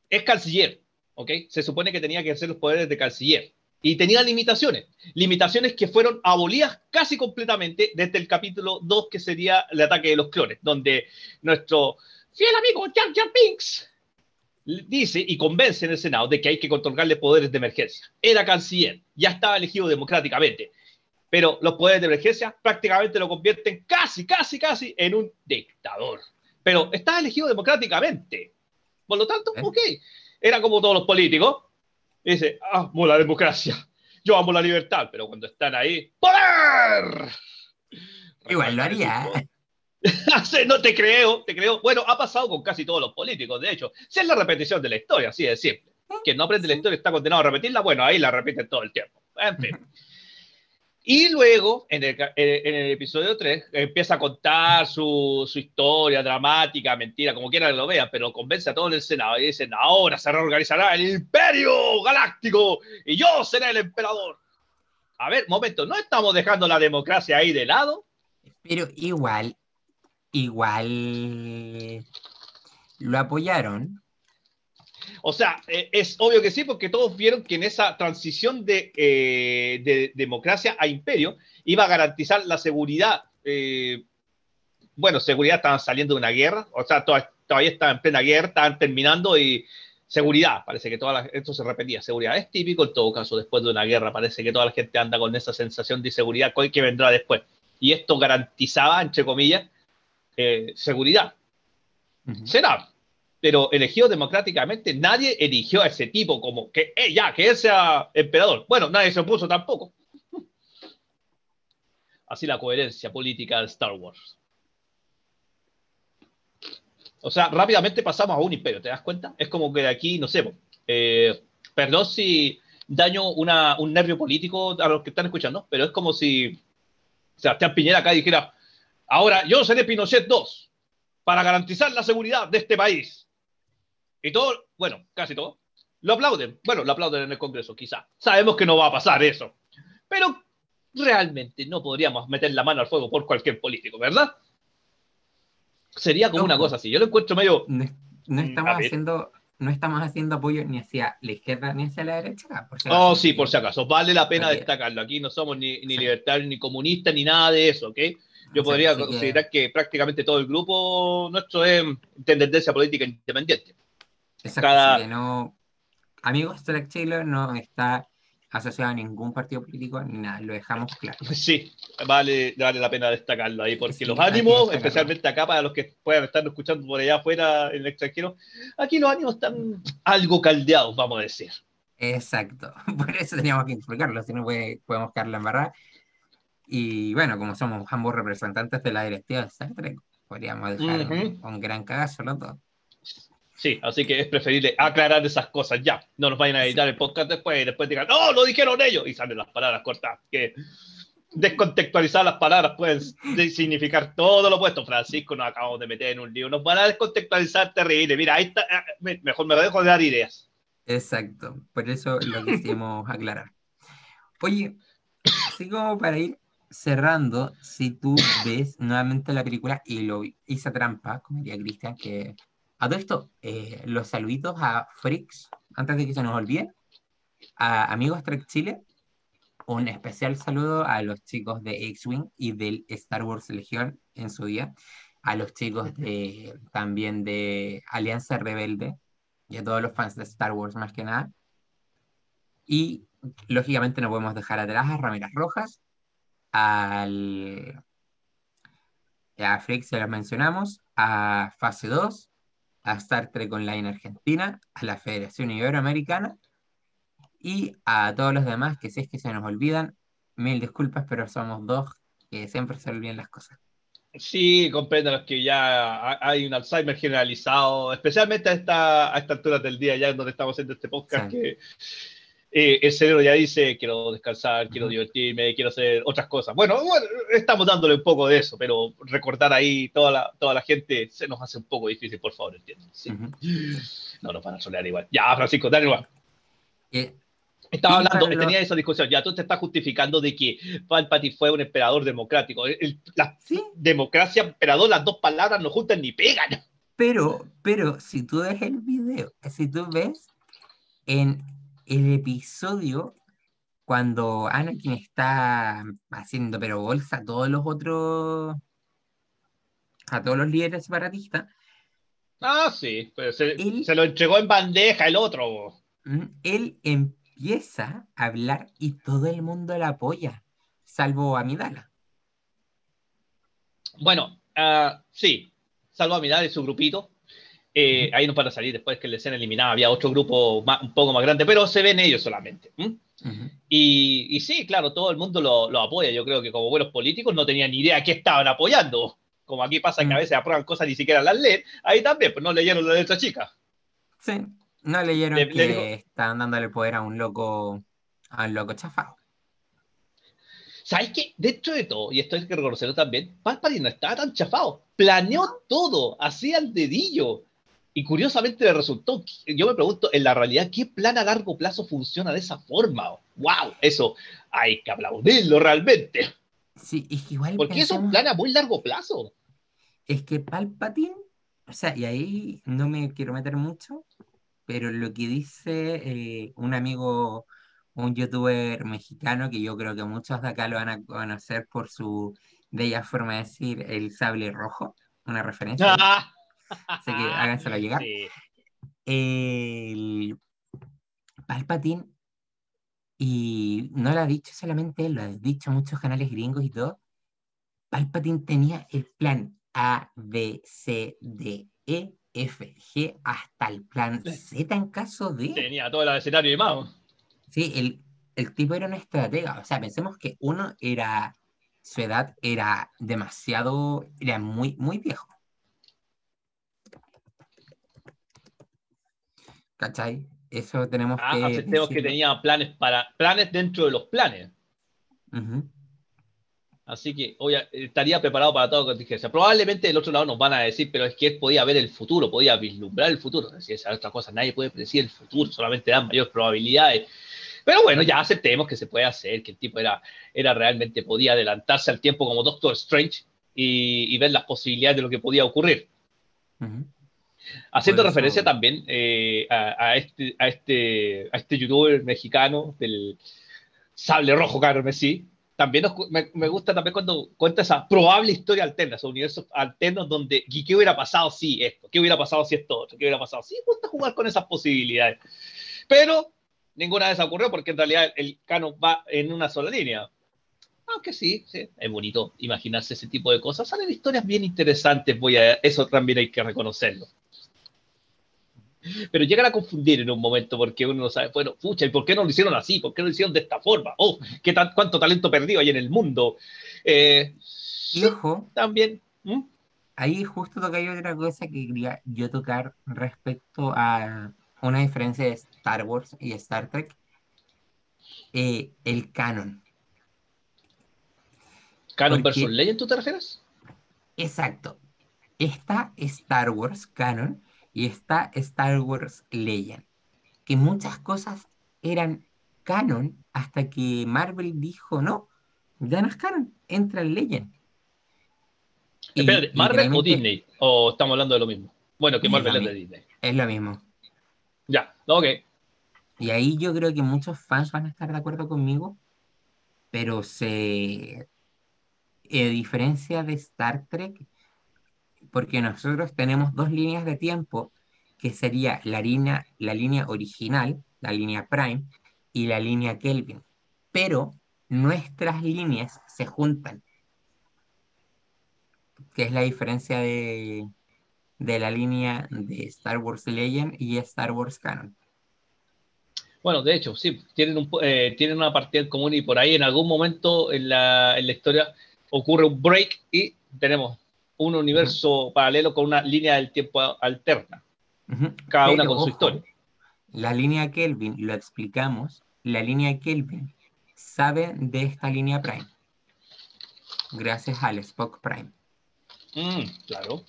Speaker 5: Es canciller, ¿ok? Se supone que tenía que ejercer los poderes de canciller. Y tenía limitaciones. Limitaciones que fueron abolidas casi completamente desde el capítulo 2, que sería el ataque de los clones, donde nuestro fiel amigo Jar Jar Binks dice y convence en el Senado de que hay que otorgarle poderes de emergencia. Era canciller, ya estaba elegido democráticamente, pero los poderes de emergencia prácticamente lo convierten casi, casi, casi en un dictador. Pero estaba elegido democráticamente. Por lo tanto, ok. Era como todos los políticos. Dice, amo la democracia, yo amo la libertad, pero cuando están ahí, ¡poder!
Speaker 4: Igual lo haría.
Speaker 5: no te creo, te creo. Bueno, ha pasado con casi todos los políticos, de hecho. Si es la repetición de la historia, así de simple. Quien no aprende la historia está condenado a repetirla, bueno, ahí la repiten todo el tiempo. En fin. Y luego, en el, en en el episodio 3, empieza a contar su, su historia dramática, mentira, como quiera que lo vean, pero convence a todo el Senado y dicen, ahora se reorganizará el imperio galáctico y yo seré el emperador. A ver, momento, ¿no estamos dejando la democracia ahí de lado?
Speaker 4: Pero igual, igual lo apoyaron.
Speaker 5: O sea, eh, es obvio que sí, porque todos vieron que en esa transición de, eh, de democracia a imperio iba a garantizar la seguridad. eh, bueno, seguridad, estaban saliendo de una guerra, o sea, to- todavía estaban en plena guerra, estaban terminando y seguridad, parece que toda la- esto se repetía, seguridad es típico en todo caso, después de una guerra, parece que toda la gente anda con esa sensación de inseguridad ¿cuál que vendrá después. Y esto garantizaba, entre comillas, eh, seguridad será, pero elegido democráticamente, nadie eligió a ese tipo como que, eh, ya, que él sea emperador. Bueno, nadie se opuso tampoco. Así la coherencia política de Star Wars. O sea, rápidamente pasamos a un imperio, ¿te das cuenta? Es como que de aquí, no sé, eh, perdón si daño una, un nervio político a los que están escuchando, pero es como si Sebastián Piñera acá dijera, ahora yo seré Pinochet 2 para garantizar la seguridad de este país. Y todo, bueno, casi todo, lo aplauden. Bueno, lo aplauden en el Congreso, quizá. Sabemos que no va a pasar eso. Pero realmente no podríamos meter la mano al fuego por cualquier político, ¿verdad? Sería como una
Speaker 4: Ojo.
Speaker 5: cosa así. Yo lo encuentro medio.
Speaker 4: No, no
Speaker 5: Mm,
Speaker 4: estamos haciendo, no estamos haciendo apoyo ni hacia la izquierda ni hacia la derecha. por si acaso.
Speaker 5: Oh, sí, por si acaso. Vale la pena
Speaker 4: Porque-
Speaker 5: destacarlo. Aquí no somos ni, ni libertarios, ni comunistas, ni nada de eso, ¿ok? Yo podría
Speaker 4: así que-
Speaker 5: considerar que... prácticamente todo el grupo nuestro es de tendencia política independiente.
Speaker 4: Exacto,
Speaker 5: cada-
Speaker 4: así que no. Amigos, Select Chile no está asociado a ningún partido político ni nada, lo dejamos claro.
Speaker 5: Sí, vale, vale la pena destacarlo ahí, porque
Speaker 4: Sí,
Speaker 5: los ánimos, especialmente acá para los que puedan estar escuchando por allá afuera en el extranjero, aquí los ánimos están algo caldeados, vamos a decir.
Speaker 4: Exacto, por eso teníamos que explicarlo, si no puede- podemos quedar la embarrada. Y bueno, como somos ambos representantes de la directiva de Star Trek, podríamos dejar un,
Speaker 5: Ujú.
Speaker 4: un gran cagazo los dos.
Speaker 5: Sí, así que es preferible aclarar esas cosas ya. No nos vayan a editar el podcast después y después digan, no, lo dijeron ellos. Y salen las palabras cortas. Que descontextualizar las palabras pueden de- significar todo lo opuesto. Francisco, nos acabamos de meter en un lío. Nos van a descontextualizar terrible. Mira, ahí está. ah, me- Mejor me dejo de dar ideas.
Speaker 4: Exacto, por eso lo quisimos aclarar. Oye, así como para ir cerrando, si tú ves nuevamente la película y lo hice trampa, como diría Cristian, que a todo esto, eh, los saluditos a Freaks, antes de que se nos olvide, a amigos Trek Chile, un especial saludo a los chicos de X-Wing y del Star Wars Legión en su día, a los chicos de, también de Alianza Rebelde y a todos los fans de Star Wars más que nada. Y lógicamente no podemos dejar atrás a Ramírez Rojas, al a Freak se los mencionamos, a Fase 2, a Star Trek Online Argentina, a la Federación Iberoamericana y a todos los demás que si es que se nos olvidan, mil disculpas, pero somos dos que siempre se olvidan las cosas.
Speaker 5: Sí, compréndanos que ya ha- hay un Alzheimer generalizado, especialmente a esta, a esta altura del día, ya donde estamos haciendo este podcast,
Speaker 4: Sí.
Speaker 5: que eh, el cerebro ya dice, quiero descansar, quiero divertirme, quiero hacer otras cosas. Bueno, bueno, estamos dándole un poco de eso, pero recordar ahí toda la, toda la gente se nos hace un poco difícil, por favor, entiendan. Sí.
Speaker 4: Ujú.
Speaker 5: No nos van a solear igual. Ya, Francisco, dale igual.
Speaker 4: Eh,
Speaker 5: Estaba hablando,
Speaker 4: lo-
Speaker 5: tenía esa discusión, ya tú te estás justificando de que Palpatine fue un emperador democrático. El- el- la
Speaker 4: sí,
Speaker 5: democracia, emperador, las dos palabras no juntan ni pegan.
Speaker 4: Pero, pero si tú ves el video, si tú ves en el episodio cuando Anakin está haciendo pero bolsa a todos los otros, a todos los líderes separatistas,
Speaker 5: Ah, sí, pues se,
Speaker 4: Él-
Speaker 5: se lo entregó en bandeja el otro.
Speaker 4: mm, él empieza a hablar y todo el mundo la apoya, salvo Amidala.
Speaker 5: Bueno, ah, sí, salvo a Midal y su grupito. Eh, ahí no para salir después que la escena eliminada había otro grupo más- un poco más grande, pero se ven ellos solamente. Y, y sí, claro, todo el mundo lo, lo apoya. Yo creo que como buenos políticos no tenían ni idea qué estaban apoyando. Como aquí pasa que a
Speaker 4: Mm.
Speaker 5: veces aprueban cosas ni siquiera las leen, ahí también, pues no leyeron la letra chica.
Speaker 4: Sí, no leyeron
Speaker 5: Le-
Speaker 4: que
Speaker 5: le digo-
Speaker 4: estaban dándole poder a un loco, a un loco chafado.
Speaker 5: ¿Sabes qué? Dentro de todo, y esto hay que reconocerlo también, Palpatine no estaba tan chafado. Planeó todo, hacía el dedillo. Y curiosamente le resultó. Yo me pregunto, en la realidad, ¿qué plan a largo plazo funciona de esa forma? ¡Wow! Eso hay que aplaudirlo realmente.
Speaker 4: Sí, es que igual
Speaker 5: Porque es un plan a muy largo plazo.
Speaker 4: Es que Palpatine, o sea, y ahí no me quiero meter mucho, pero lo que dice eh, un amigo, un youtuber mexicano, que yo creo que muchos de acá lo van a conocer por su bella forma de decir el sable rojo, una referencia. ahí, Así que háganselo llegar.
Speaker 5: Sí.
Speaker 4: El Palpatine, y no lo ha dicho solamente él, lo han dicho muchos canales gringos y todo. Palpatine tenía el plan A, B, C, D, E, F, G, hasta el plan Z en caso de.
Speaker 5: Tenía todo el escenario y más.
Speaker 4: Sí, el, el tipo era un estratega. O sea, pensemos que uno era. Su edad era demasiado. Era muy, muy viejo. ¿Cachai? Eso tenemos
Speaker 5: Ah,
Speaker 4: que.
Speaker 5: aceptemos que tenía planes para planes dentro de los planes.
Speaker 4: Ujú.
Speaker 5: Así que hoy estaría preparado para toda contingencia. Probablemente del otro lado nos van a decir, pero es que él podía ver el futuro, podía vislumbrar el futuro. Es otra cosa, nadie puede predecir el futuro, solamente dan mayores probabilidades. Pero bueno, ya aceptemos que se puede hacer, que el tipo era, era realmente, podía adelantarse al tiempo como Doctor Strange y, y ver las posibilidades de lo que podía ocurrir.
Speaker 4: Ujú.
Speaker 5: Haciendo
Speaker 4: Por eso-
Speaker 5: referencia también eh, a, a este, a, este, a este youtuber mexicano del sable rojo carmesí, también nos me, me gusta también cuando cuenta esa probable historia alterna, esos universos alternos donde ¿y qué hubiera pasado si esto? ¿Qué hubiera pasado si esto otro? ¿Qué hubiera pasado si? Me gusta jugar con esas posibilidades. Pero ninguna de esas ocurrió porque en realidad el canon va en una sola línea. Aunque sí, sí, es bonito imaginarse ese tipo de cosas. Salen historias bien interesantes, voy a, eso también hay que reconocerlo. Pero llegan a confundir en un momento porque uno no sabe, bueno, pucha, ¿y por qué no lo hicieron así? ¿Por qué no lo hicieron de esta forma? Oh, ¿qué tan, cuánto talento perdido hay en el mundo. Eh,
Speaker 4: Y ojo,
Speaker 5: también. ¿Mm?
Speaker 4: ahí justo toca yo otra cosa que quería yo tocar respecto a una diferencia de Star Wars y Star Trek. Eh, el canon.
Speaker 5: ¿Canon
Speaker 4: Porque-
Speaker 5: versus Legend, tú te refieres?
Speaker 4: Exacto. Está Star Wars canon y está Star Wars Legend. Que muchas cosas eran canon hasta que Marvel dijo no, ya no es canon, entra en Legend.
Speaker 5: Espérate, ¿Marvel o Disney? ¿O estamos hablando de lo mismo? Bueno, que Marvel es de. Disney.
Speaker 4: Es lo mismo.
Speaker 5: Ya, ok.
Speaker 4: Y ahí yo creo que muchos fans van a estar de acuerdo conmigo, pero se... A diferencia de Star Trek, porque nosotros tenemos dos líneas de tiempo, que sería la línea, la línea original, la línea Prime, y la línea Kelvin. Pero nuestras líneas se juntan, que es la diferencia de, de la línea de Star Wars Legend y Star Wars Canon.
Speaker 5: Bueno, de hecho, sí, tienen, un, eh, tienen una partida en común y por ahí en algún momento en la, en la historia ocurre un break y tenemos un universo paralelo con una línea del tiempo alterna, cada una con su historia.
Speaker 4: La línea Kelvin, lo explicamos, la línea Kelvin sabe de esta línea Prime, gracias al Spock Prime.
Speaker 5: Mm, claro.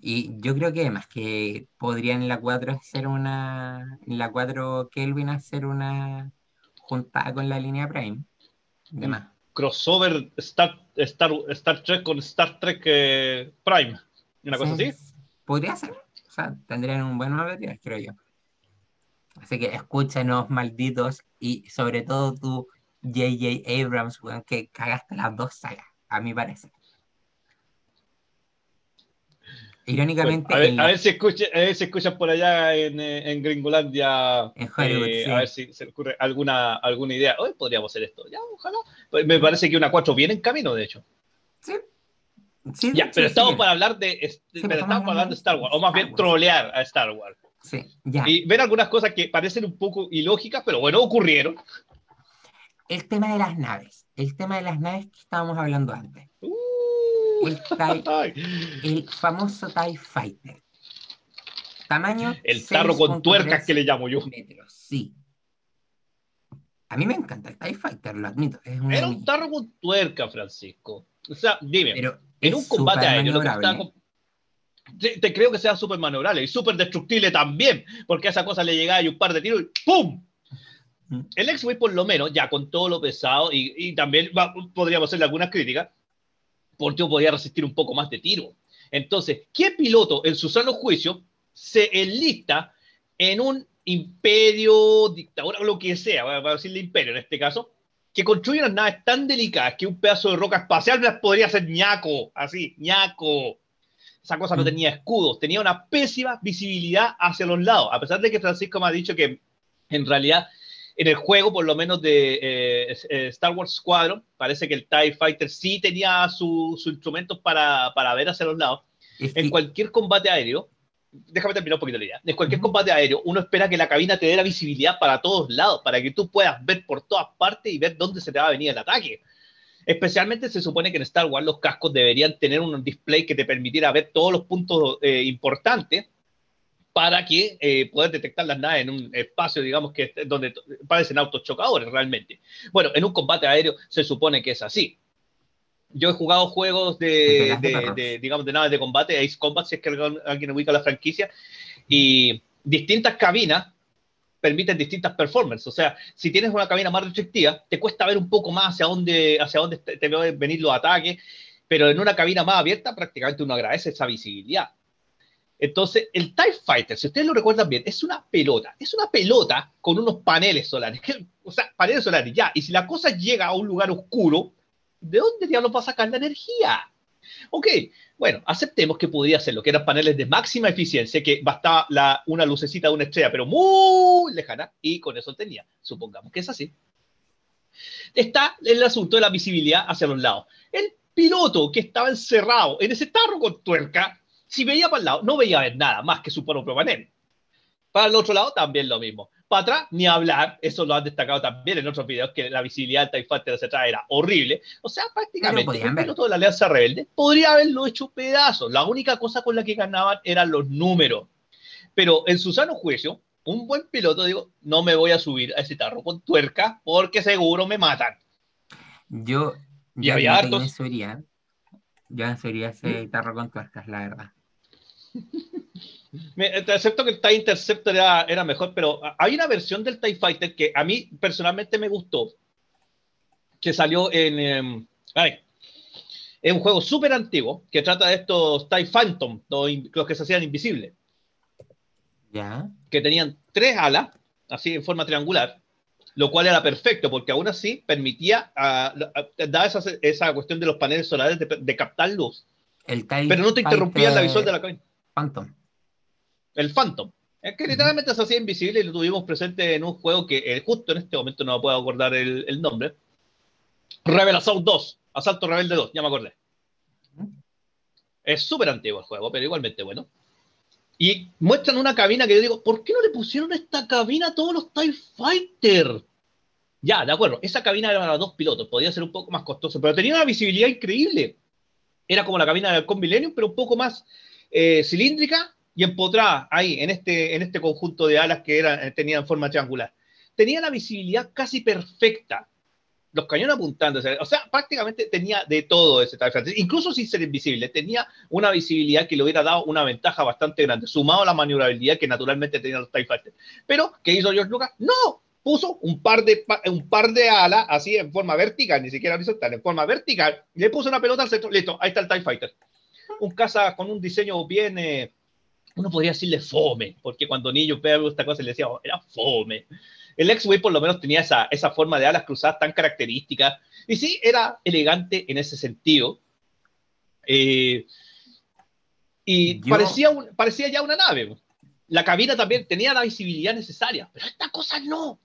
Speaker 4: Y yo creo que además que podría en la 4 hacer una, en la 4 Kelvin hacer una juntada con la línea Prime. De
Speaker 5: Mm. Crossover Star, Star, Star Trek con Star Trek eh, Prime. Una cosa
Speaker 4: Sí,
Speaker 5: así.
Speaker 4: Podría ser. O sea, tendrían un buen material, creo yo. Así que escúchanos, malditos, y sobre todo tú, J.J. Abrams, weón, que cagaste las dos sagas, a mi parecer. Irónicamente,
Speaker 5: Bueno, a, ver, a ver si escucha, a ver si escuchan por allá en, eh, en Gringolandia.
Speaker 4: En Hollywood,
Speaker 5: eh,
Speaker 4: sí.
Speaker 5: A ver si se le ocurre alguna, alguna idea. Hoy podríamos hacer esto. Ya, ojalá. Pues Me parece que una 4 viene en camino, de hecho.
Speaker 4: sí, sí,
Speaker 5: Ya, pero estamos para hablar de, est-
Speaker 4: pero
Speaker 5: pero
Speaker 4: estamos
Speaker 5: estamos hablando de Star Wars, o más bien
Speaker 4: Wars.
Speaker 5: trolear a Star Wars.
Speaker 4: sí, ya.
Speaker 5: Y ver algunas cosas que parecen un poco ilógicas, pero bueno, ocurrieron.
Speaker 4: El tema de las naves, el tema de las naves que estábamos hablando antes. El, TIE el famoso TIE Fighter. Tamaño
Speaker 5: el tarro con
Speaker 4: 6.3
Speaker 5: tuercas que le llamo yo.
Speaker 4: metros, sí. A mí me encanta el TIE Fighter, lo admito. Es
Speaker 5: Era un tarro con tuerca, Francisco. O sea, dime,
Speaker 4: pero
Speaker 5: en un combate aéreo, lo que
Speaker 4: maniobrable.
Speaker 5: está con- te, te creo que sea súper maniobrable y súper destructible también, porque a esa cosa le llegaba y un par de tiros y ¡pum!
Speaker 4: Mm.
Speaker 5: El X-Wing, por lo menos, ya con todo lo pesado, y, y también va- podríamos hacerle algunas críticas, porque podía resistir un poco más de tiro. Entonces, ¿qué piloto en su sano juicio se enlista en un imperio, dictadura, o lo que sea, para decirle imperio en este caso, que construye unas naves tan delicadas que un pedazo de roca espacial las podría hacer ñaco, así, ñaco. Esa cosa no
Speaker 4: Mm.
Speaker 5: tenía escudos, tenía una pésima visibilidad hacia los lados, a pesar de que Francisco me ha dicho que en realidad en el juego, por lo menos de eh, eh, Star Wars Squadron, parece que el TIE Fighter sí tenía sus su instrumentos para, para ver hacia los lados.
Speaker 4: Es
Speaker 5: En cualquier combate aéreo, déjame terminar un poquito la idea. En cualquier combate aéreo, uno espera que la cabina te dé la visibilidad para todos lados, para que tú puedas ver por todas partes y ver dónde se te va a venir el ataque. Especialmente se supone que en Star Wars los cascos deberían tener un display que te permitiera ver todos los puntos eh, importantes para que eh, poder detectar las naves en un espacio, digamos, que donde parecen autos chocadores realmente. Bueno, en un combate aéreo se supone que es así. Yo he jugado juegos de,
Speaker 4: de
Speaker 5: de- digamos, de naves de combate, Ace Combat, si es que alguien ubica la franquicia, y distintas cabinas permiten distintas performances. O sea, si tienes una cabina más restrictiva, te cuesta ver un poco más hacia dónde, hacia dónde te, te ven venir los ataques, pero en una cabina más abierta prácticamente uno agradece esa visibilidad. Entonces, el TIE Fighter, si ustedes lo recuerdan bien, es una pelota. Es una pelota con unos paneles solares. O sea, paneles solares, ya. Y si la cosa llega a un lugar oscuro, ¿de dónde diablos va a sacar la energía? Ok, bueno, aceptemos que podría ser lo que eran paneles de máxima eficiencia, que bastaba una lucecita de una estrella, pero muy lejana, y con eso tenía. Supongamos que es así. Está el asunto de la visibilidad hacia los lados. El piloto que estaba encerrado en ese tarro con tuerca, si veía para el lado, no veía ver nada más que su propio panel. Para el otro lado, también lo mismo. Para atrás, ni hablar, eso lo han destacado también en otros videos, que la visibilidad del Fighter hacia atrás era horrible. O sea, prácticamente, el piloto de la Alianza Rebelde podría haberlo hecho pedazos. La única cosa con la que ganaban eran los números. Pero en su sano juicio, un buen piloto, digo, no me voy a subir a ese tarro con tuerca porque seguro me matan.
Speaker 4: Yo,
Speaker 5: Y
Speaker 4: yo
Speaker 5: había hartos.
Speaker 4: Yo subiría ese tarro con tuercas, la verdad.
Speaker 5: Te acepto que el TIE Interceptor era, era mejor, pero hay una versión del TIE Fighter que a mí personalmente me gustó, que salió en... em, ay, es un juego súper antiguo que trata de estos TIE Phantom, los, que se hacían invisibles,
Speaker 4: ¿Ya?
Speaker 5: que tenían tres alas, así en forma triangular, lo cual era perfecto porque aún así permitía, ah, daba esa, esa cuestión de los paneles solares de, de captar luz,
Speaker 4: El
Speaker 5: pero no te interrumpía la visual de la cabina.
Speaker 4: Phantom.
Speaker 5: el Phantom. Es que literalmente se hacía invisible y lo tuvimos presente en un juego que eh, justo en este momento no me puedo acordar el, el nombre. Rebel Assault 2, Asalto Rebelde 2, ya me acordé. Es súper antiguo el juego, pero igualmente bueno. Y muestran una cabina que yo digo, ¿por qué no le pusieron esta cabina a todos los TIE Fighter? Ya, de acuerdo, esa cabina era para dos pilotos, podía ser un poco más costoso, pero tenía una visibilidad increíble. Era como la cabina del Millennium, pero un poco más eh, cilíndrica y empotrada ahí, en este, en este conjunto de alas que eran, eh, tenían forma triangular. Tenía la visibilidad casi perfecta. Los cañones apuntando, o sea, prácticamente tenía de todo ese Fighter. Incluso sin ser invisible, tenía una visibilidad que le hubiera dado una ventaja bastante grande, sumado a la maniobrabilidad que naturalmente tenían los TIE Fighters. Pero, ¿qué hizo George Lucas? ¡No! Puso un par de, un par de alas así en forma vertical, ni siquiera horizontal, en forma vertical, le puso una pelota al centro. Listo, ahí está el TIE Fighter. Un caza con un diseño bien, eh, uno podría decirle fome, porque cuando niño veo esta cosa le decía, "Oh, era fome. El X-Wing por lo menos tenía esa, esa forma de alas cruzadas tan característica. Y sí, era elegante en ese sentido. Eh, y
Speaker 4: Yo-
Speaker 5: parecía, un- parecía ya una nave. La cabina también tenía la visibilidad necesaria, pero esta cosa no.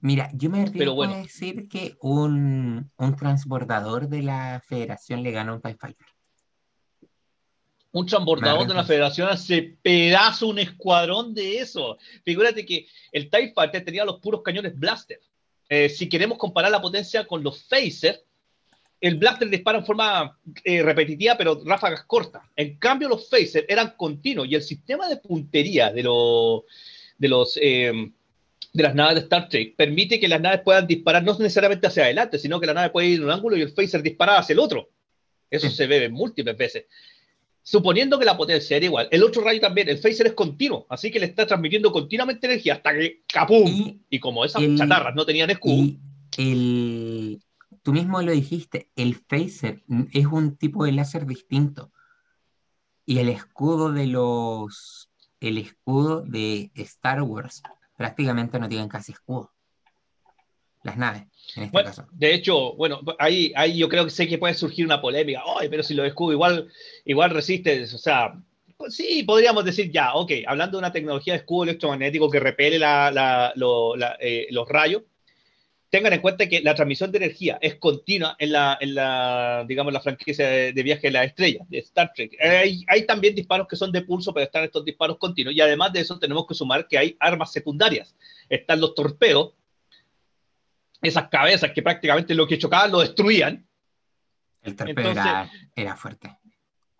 Speaker 4: Mira, yo me arriesgo
Speaker 5: bueno.
Speaker 4: a decir que un, un transbordador de la federación le gana a un TIE Fighter.
Speaker 5: Un transbordador de la federación hace pedazo un escuadrón de eso. Figúrate que el TIE Fighter tenía los puros cañones blaster. Eh, si queremos comparar la potencia con los phaser, el blaster dispara en forma eh, repetitiva, pero ráfagas cortas. En cambio, los phaser eran continuos y el sistema de puntería de, los de, los, eh, de las naves de Star Trek permite que las naves puedan disparar no necesariamente hacia adelante, sino que la nave puede ir en un ángulo y el phaser dispara hacia el otro. Eso
Speaker 4: Sí.
Speaker 5: se ve múltiples veces. Suponiendo que la potencia era igual, el otro rayo también, el phaser es continuo, así que le está transmitiendo continuamente energía hasta que ¡capum! Y,
Speaker 4: Y,
Speaker 5: como esas
Speaker 4: el-
Speaker 5: chatarras no tenían escudo,
Speaker 4: el, tú mismo lo dijiste, el phaser es un tipo de láser distinto. Y el escudo de los, el escudo de Star Wars prácticamente no tienen casi escudo. Las naves, en este
Speaker 5: Bueno,
Speaker 4: caso.
Speaker 5: de hecho, bueno, ahí, ahí yo creo que sé que puede surgir una polémica. Ay, pero si lo escudo igual, igual resiste, o sea, pues sí, podríamos decir ya, ok, hablando de una tecnología de escudo electromagnético que repele la- la- lo- la, eh, los rayos, tengan en cuenta que la transmisión de energía es continua en la, en la digamos, la franquicia de, de viaje de la estrella, de Star Trek. Hay, hay también disparos que son de pulso, pero están estos disparos continuos. Y además de eso, tenemos que sumar que hay armas secundarias. Están los torpedos, esas cabezas que prácticamente lo que chocaban lo destruían.
Speaker 4: El torpedo
Speaker 5: entonces-
Speaker 4: era, era fuerte.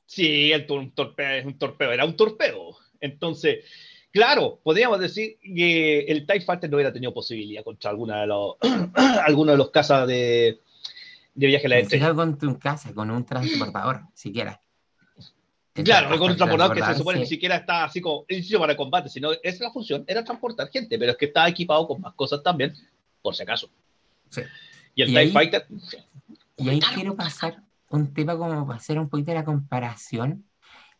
Speaker 5: Sí, el tor- un torpedo es un torpedo, era un torpedo. Entonces, claro, podríamos decir que el TIE Fighter no hubiera tenido posibilidad contra alguna de los, alguno de los casas de, de viaje a la
Speaker 4: siquiera con tu casa, con un transportador, siquiera.
Speaker 5: Claro, con un transportador que se supone que ni siquiera está así como hecho para combate, sino esa es la función, era transportar gente, pero es que estaba equipado con más cosas también, por si acaso.
Speaker 4: Sí.
Speaker 5: Y el
Speaker 4: Y
Speaker 5: TIE
Speaker 4: ahí-
Speaker 5: Fighter,
Speaker 4: Y ahí quiero pasar un tema como para hacer un poquito la comparación.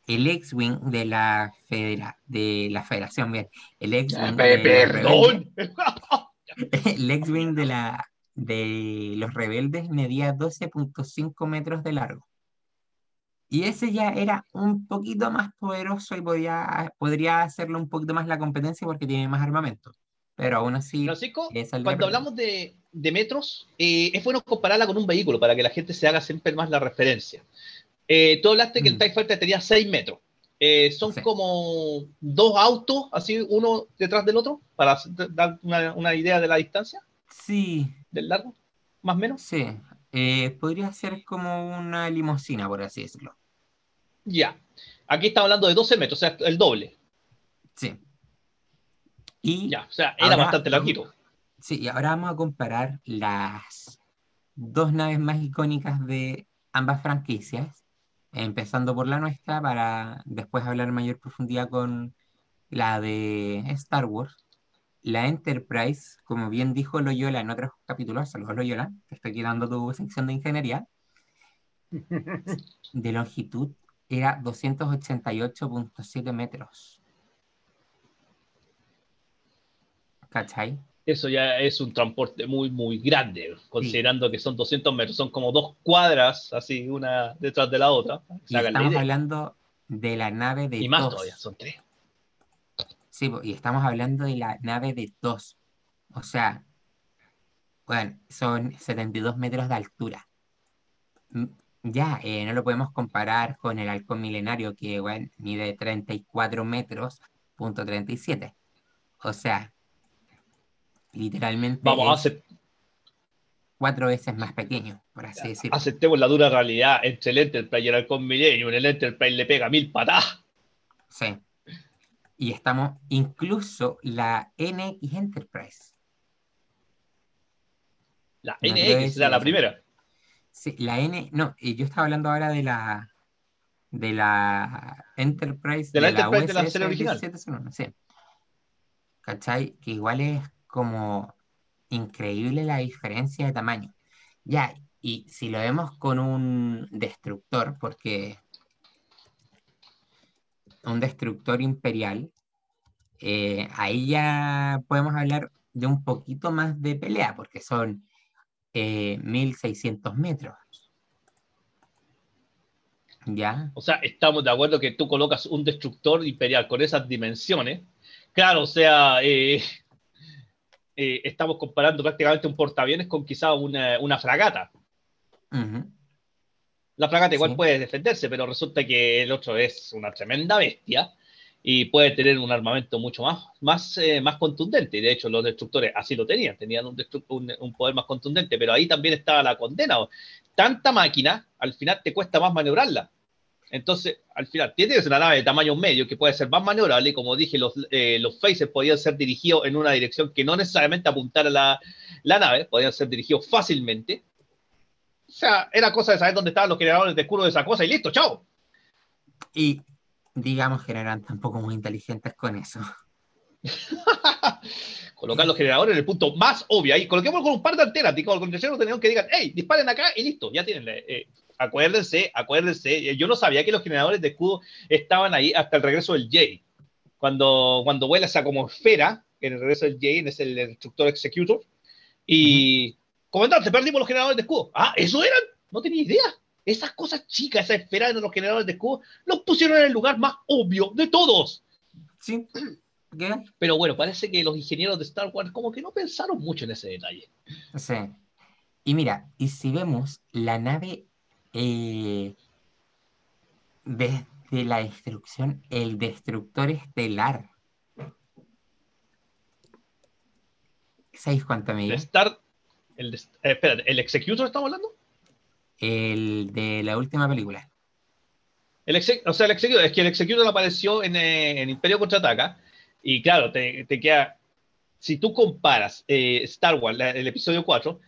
Speaker 4: El X-Wing de la federa, de la federación, bien. El X-Wing
Speaker 2: pe-
Speaker 4: de los rebeldes,
Speaker 5: ¡Perdón!
Speaker 4: el X-Wing de la de los rebeldes medía 12.5 metros de largo. Y ese ya era un poquito más poderoso y podía, podría hacerlo un poquito más la competencia porque tiene más armamento. Pero aún así,
Speaker 5: Francisco, cuando hablamos de, de metros, eh, es bueno compararla con un vehículo para que la gente se haga siempre más la referencia. Eh, tú hablaste que el
Speaker 4: Mm.
Speaker 5: TIE Fighter tenía 6 metros. Eh, son
Speaker 4: Sí.
Speaker 5: como dos autos, así uno detrás del otro, para dar una, una idea de la distancia,
Speaker 4: Sí,
Speaker 5: del largo, más o menos.
Speaker 4: sí. Eh, podría ser como una limusina, por así decirlo.
Speaker 5: Ya. Aquí estamos hablando de 12 metros, o sea, el doble.
Speaker 4: Sí. Y
Speaker 5: Ya, o sea, era
Speaker 4: Ahora,
Speaker 5: bastante larguito.
Speaker 4: Sí, y ahora vamos a comparar las dos naves más icónicas de ambas franquicias, empezando por la nuestra para después hablar en mayor profundidad con la de Star Wars. La Enterprise, como bien dijo Loyola en otros capítulos, saludos Loyola, te estoy quitando tu sección de ingeniería, de longitud era 288.7 metros. ¿Cachai?
Speaker 5: Eso ya es un transporte muy, muy grande, considerando que son 200 metros, son como dos cuadras, así, una detrás de la otra.
Speaker 4: Y
Speaker 5: la
Speaker 4: estamos hablando de la nave de
Speaker 5: Y más todavía, son tres.
Speaker 4: Sí, y estamos hablando de la nave de TOS. O sea, bueno, son 72 metros de altura. Mm, Ya, eh, no lo podemos comparar con el halcón milenario que, bueno, mide 34 metros, punto 37. O sea, literalmente
Speaker 5: Vamos,
Speaker 4: es cuatro veces más pequeño, por así decirlo.
Speaker 5: aceptemos la dura realidad entre el Enterprise y el Halcón Milenio. El Enterprise le pega mil patadas.
Speaker 4: Sí. Y estamos, incluso la NX Enterprise.
Speaker 5: La
Speaker 4: No
Speaker 5: NX era la primera.
Speaker 4: Sí, la N, no, y yo estaba hablando ahora de la de la Enterprise,
Speaker 5: De la
Speaker 4: de la
Speaker 5: Enterprise de la serie original.
Speaker 4: 1701, sí. ¿Cachai? Que igual es como increíble la diferencia de tamaño. Ya, y si lo vemos con un destructor, porque un destructor imperial, eh, ahí ya podemos hablar de un poquito más de pelea, porque son eh, 1600 metros. ¿Ya?
Speaker 5: O sea, estamos de acuerdo que tú colocas un destructor imperial con esas dimensiones. Claro, o sea, eh, eh, estamos comparando prácticamente un portaaviones con quizá una, una fragata.
Speaker 4: Ujú.
Speaker 5: La fragata igual
Speaker 4: Sí.
Speaker 5: puede defenderse, pero resulta que el otro es una tremenda bestia y puede tener un armamento mucho más, más, eh, más contundente. Y de hecho, los destructores así lo tenían, tenían un, un, un poder más contundente, pero ahí también estaba la condena. Tanta máquina, al final te cuesta más maniobrarla. Entonces, al final, tienes una nave de tamaño medio que puede ser más maniobrable. Como dije, los, eh, los phases podían ser dirigidos en una dirección que no necesariamente apuntara la, la nave, podían ser dirigidos fácilmente. O sea, era cosa de saber dónde estaban los generadores de escudo de esa cosa y listo, chao.
Speaker 4: Y digamos que no eran tampoco muy inteligentes con eso.
Speaker 5: Colocar los generadores en el punto más obvio. Ahí coloquemos con un par de antenas, con terceros tenemos que digan, hey, disparen acá y listo, ya tienen. eh, acuérdense, acuérdense. eh, Yo no sabía que los generadores de escudo estaban ahí hasta el regreso del Jay. Cuando, cuando vuela esa como esfera, en el regreso del Jay, es el destructor executor. Y, comandante, perdimos los generadores de escudo. Ah, ¿eso eran? No tenía idea. Esas cosas chicas, esa esfera de los generadores de escudo, los pusieron en el lugar más obvio de todos.
Speaker 4: ¿Sí? ¿Qué?
Speaker 5: Pero bueno, parece que los ingenieros de Star Wars como que no pensaron mucho en ese detalle.
Speaker 4: Sí. Y mira, y si vemos la nave eh, desde la destrucción, el destructor estelar. ¿Sabéis cuánto
Speaker 5: De
Speaker 4: mide?
Speaker 5: Star... El, eh, espérate, ¿el Executor estamos hablando?
Speaker 4: El de la última película.
Speaker 5: El exe- o sea, el Executor, es que el Executor apareció en, eh, en Imperio Contraataca. Y claro, te, te queda. Si tú comparas eh, Star Wars, la- el episodio 4,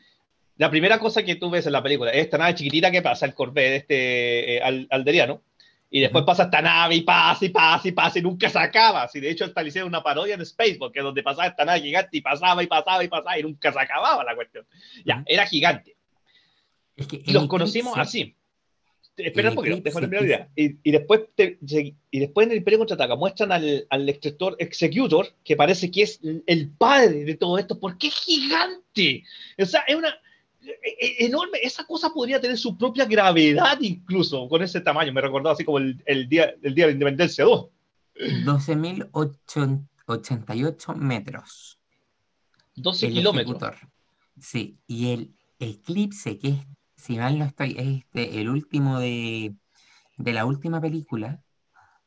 Speaker 5: la primera cosa que tú ves en la película es esta nave chiquitita que pasa, el Corvette este eh, al- alderiano. Y después pasa esta nave y pasa y pasa y pasa y nunca se acaba. Así, de hecho, hasta le hicieron una parodia en Spaceball, que es donde pasaba esta nave gigante y pasaba y pasaba y pasaba y nunca se acababa la cuestión. Ya, era gigante.
Speaker 4: Es que
Speaker 5: Y los conocimos
Speaker 4: eclipse-
Speaker 5: así. Espera un poquito, idea. Y, y después te- y después en el Imperio Contraataca muestran al, al extractor Executor, que parece que es el padre de todo esto, porque es gigante. O sea, es una enorme. Esa cosa podría tener su propia gravedad incluso con ese tamaño. Me recordó así como el, el día, el día de la Independencia 2.
Speaker 4: 12.088 metros.
Speaker 5: 12
Speaker 4: el
Speaker 5: kilómetros.
Speaker 4: ejecutor. Sí, y el eclipse, que es, si mal no estoy, es este, el último de, de la última película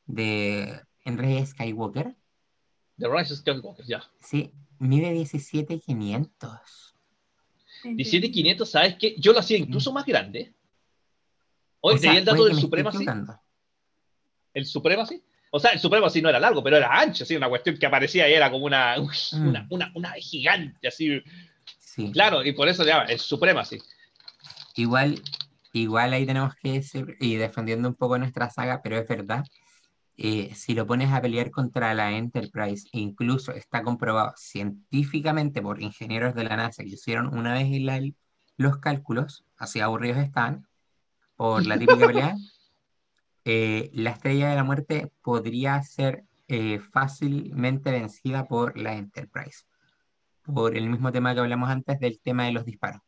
Speaker 4: de Enrique Skywalker,
Speaker 5: The Rise of Skywalker, ya.
Speaker 4: sí, mide 17.500.
Speaker 5: 17500, ¿sabes qué? Yo lo hacía incluso más grande. Hoy
Speaker 4: O sea,
Speaker 5: tenía el dato del Supremacy. El Supremacy. O sea, el Supremacy no era largo, pero era ancho, así, una cuestión que aparecía y era como una,
Speaker 4: Mm.
Speaker 5: una, una, una gigante, así.
Speaker 4: Sí.
Speaker 5: Claro, y por eso se llama el Supremacy.
Speaker 4: Igual, igual ahí tenemos que decir, y defendiendo un poco nuestra saga, pero es verdad, eh, si lo pones a pelear contra la Enterprise, incluso está comprobado científicamente por ingenieros de la NASA que hicieron una vez la- los cálculos, así aburridos están, por la típica pelea, eh, la Estrella de la Muerte podría ser eh, fácilmente vencida por la Enterprise, por el mismo tema que hablamos antes del tema de los disparos.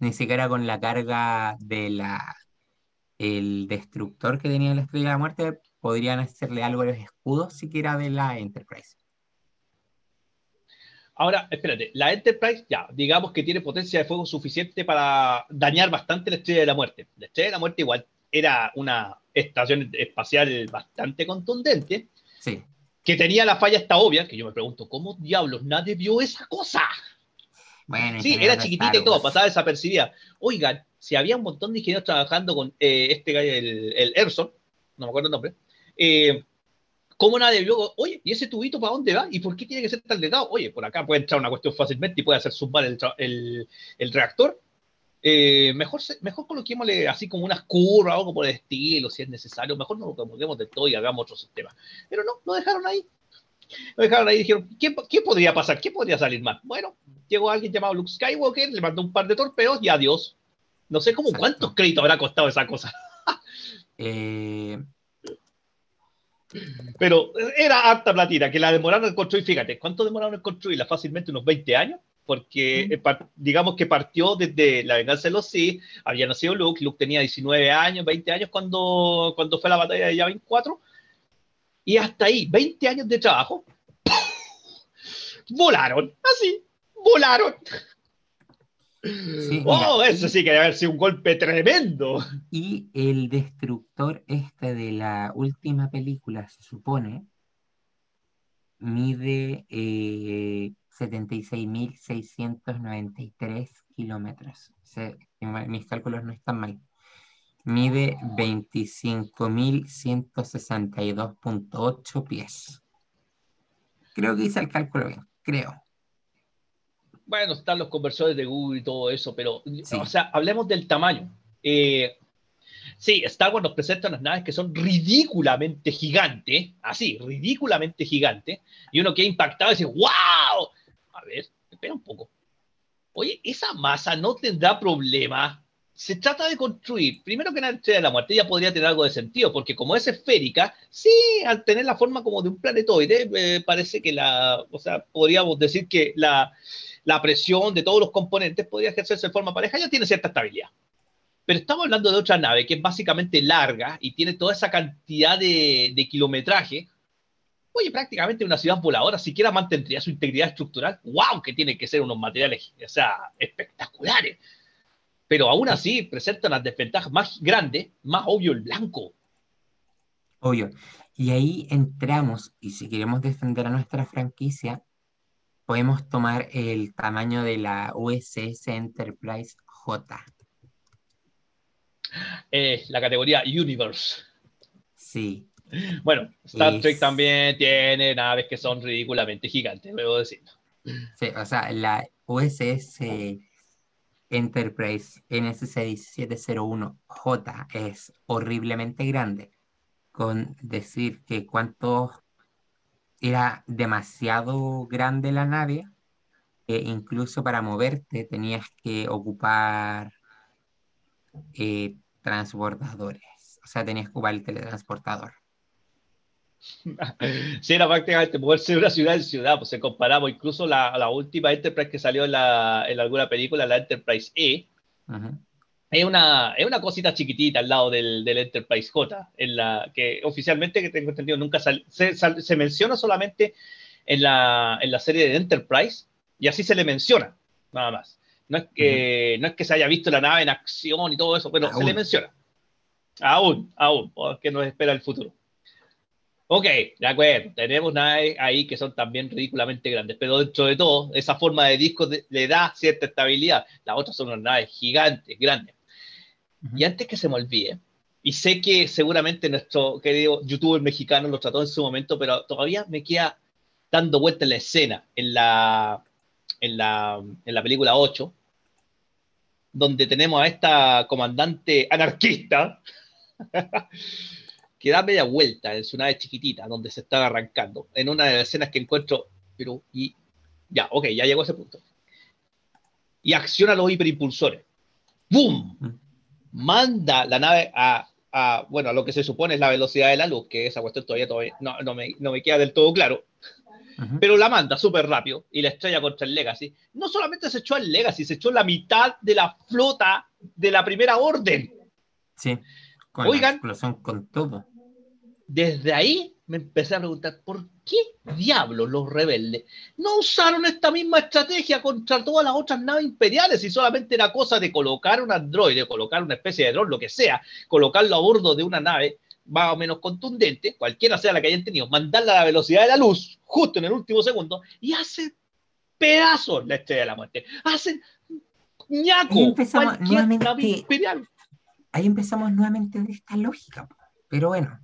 Speaker 4: Ni siquiera con la carga de la el destructor que tenía la Estrella de la Muerte podrían hacerle algo a los escudos siquiera de la Enterprise.
Speaker 5: Ahora, espérate, la Enterprise, ya, digamos que tiene potencia de fuego suficiente para dañar bastante la Estrella de la Muerte. La Estrella de la Muerte igual era una estación espacial bastante contundente,
Speaker 4: Sí,
Speaker 5: que tenía la falla esta obvia, que yo me pregunto, ¿cómo diablos nadie vio esa cosa?
Speaker 4: bueno,
Speaker 5: Sí, era chiquitita y todo, pasaba desapercibida. Oigan, si había un montón de ingenieros trabajando con eh, este gallo, el, el Erson, no me acuerdo el nombre, eh, ¿cómo nadie vio? Oye, ¿y ese tubito para dónde va? ¿Y por qué tiene que ser tan delgado? Oye, por acá puede entrar una cuestión fácilmente y puede hacer zumbar el, el, el reactor. Eh, mejor, mejor coloquémosle así como unas curvas o algo por el estilo, si es necesario. Mejor no lo coloquemos de todo y hagamos otro sistema. Pero no, lo dejaron ahí. Lo dejaron ahí y dijeron, ¿qué, ¿qué podría pasar? ¿Qué podría salir mal? Bueno, llegó alguien llamado Luke Skywalker, le mandó un par de torpedos y adiós. No sé cómo
Speaker 4: Exacto.
Speaker 5: cuántos créditos habrá costado esa cosa,
Speaker 4: Eh,
Speaker 5: pero era harta platina, que la demoraron en construir, fíjate, ¿cuánto demoraron en construirla? Fácilmente unos 20 años, porque
Speaker 4: Mm.
Speaker 5: eh, digamos que partió desde la venganza de los Sith, había nacido Luke, Luke tenía 19 años, 20 años cuando, cuando fue la batalla de Yavin 4, y hasta ahí, 20 años de trabajo, volaron, así, volaron.
Speaker 4: Sí,
Speaker 5: oh, eso sí que debe haber sido un golpe tremendo.
Speaker 4: y el destructor este de la última película, se supone, mide eh, 76.693 kilómetros. Se- mis cálculos no están mal. Mide 25.162.8 pies. Creo que hice el cálculo bien, creo.
Speaker 5: Bueno, están los conversores de Google y todo eso, pero,
Speaker 4: Sí.
Speaker 5: o sea, hablemos del tamaño. Eh, sí, Star Wars nos presenta unas naves que son ridículamente gigantes, así, ridículamente gigantes, y uno queda impactado y dice, ¡wow! A ver, espera un poco. Oye, esa masa no tendrá problema. Se trata de construir, primero que nada, la Estrella de la Muerte ya podría tener algo de sentido, porque como es esférica, sí, al tener la forma como de un planetoide, eh, parece que la, o sea, podríamos decir que la, la presión de todos los componentes podría ejercerse de forma pareja, ya tiene cierta estabilidad. Pero estamos hablando de otra nave que es básicamente larga y tiene toda esa cantidad de, de kilometraje. Oye, prácticamente una ciudad voladora siquiera mantendría su integridad estructural. ¡Wow! Que tiene que ser unos materiales, o sea, espectaculares. Pero aún así presentan las desventajas más grandes, más obvio el blanco.
Speaker 4: Obvio. Y ahí entramos, y si queremos defender a nuestra franquicia, podemos tomar el tamaño de la USS Enterprise J.
Speaker 5: Eh, la categoría Universe.
Speaker 4: Sí.
Speaker 5: Bueno, Star
Speaker 4: Es-
Speaker 5: Trek también tiene naves que son ridículamente gigantes, debo decir.
Speaker 4: Sí, o sea, la USS Enterprise NS6701J es horriblemente grande. Con decir que cuánto era demasiado grande la nave, que incluso para moverte tenías que ocupar eh, transbordadores. O sea, tenías que ocupar el teletransportador.
Speaker 5: Sí, era prácticamente moverse de una ciudad en ciudad, pues se comparamos incluso la, la última Enterprise que salió en, la, en alguna película, la Enterprise E,
Speaker 4: Ujú.
Speaker 5: Es una, es una cosita chiquitita al lado del, del Enterprise J, en la que oficialmente, que tengo entendido, nunca sal- se, sal- se menciona solamente en la, en la serie de Enterprise, y así se le menciona, nada más. No es que, no es que se haya visto la nave en acción y todo eso, pero se le menciona. Aún, aún, porque nos espera el futuro. Ok, de acuerdo, tenemos naves ahí que son también ridículamente grandes, pero dentro de todo, esa forma de disco de- le da cierta estabilidad. Las otras son unas naves gigantes, grandes. Y antes que se me olvide, y sé que seguramente nuestro querido youtuber mexicano lo trató en su momento, pero todavía me queda dando vuelta en la escena, en la, en la, en la película 8, donde tenemos a esta comandante anarquista que da media vuelta en su nave chiquitita, donde se está arrancando, en una de las escenas que encuentro, pero y ya, ok, ya llegó a ese punto. Y acciona los hiperimpulsores. ¡Boom! Manda la nave a, a, bueno, a lo que se supone es la velocidad de la luz, que esa cuestión todavía, todavía no, no me, no me queda del todo claro, pero la manda súper rápido y la estrella contra el Legacy. No solamente se echó al Legacy, se echó la mitad de la flota de la primera orden.
Speaker 4: Sí, con
Speaker 5: Oigan.
Speaker 4: la explosión con todo.
Speaker 5: Desde ahí me empecé a preguntar, ¿por qué diablos los rebeldes no usaron esta misma estrategia contra todas las otras naves imperiales y solamente era cosa de colocar un androide, colocar una especie de dron, lo que sea, colocarlo a bordo de una nave más o menos contundente, cualquiera sea la que hayan tenido, mandarla a la velocidad de la luz, justo en el último segundo, y hace pedazos la estrella de la muerte. Hacen ñaco
Speaker 4: empezamos
Speaker 5: cualquier
Speaker 4: nuevamente-
Speaker 5: nave imperial.
Speaker 4: Ahí empezamos nuevamente de esta lógica. Pero bueno,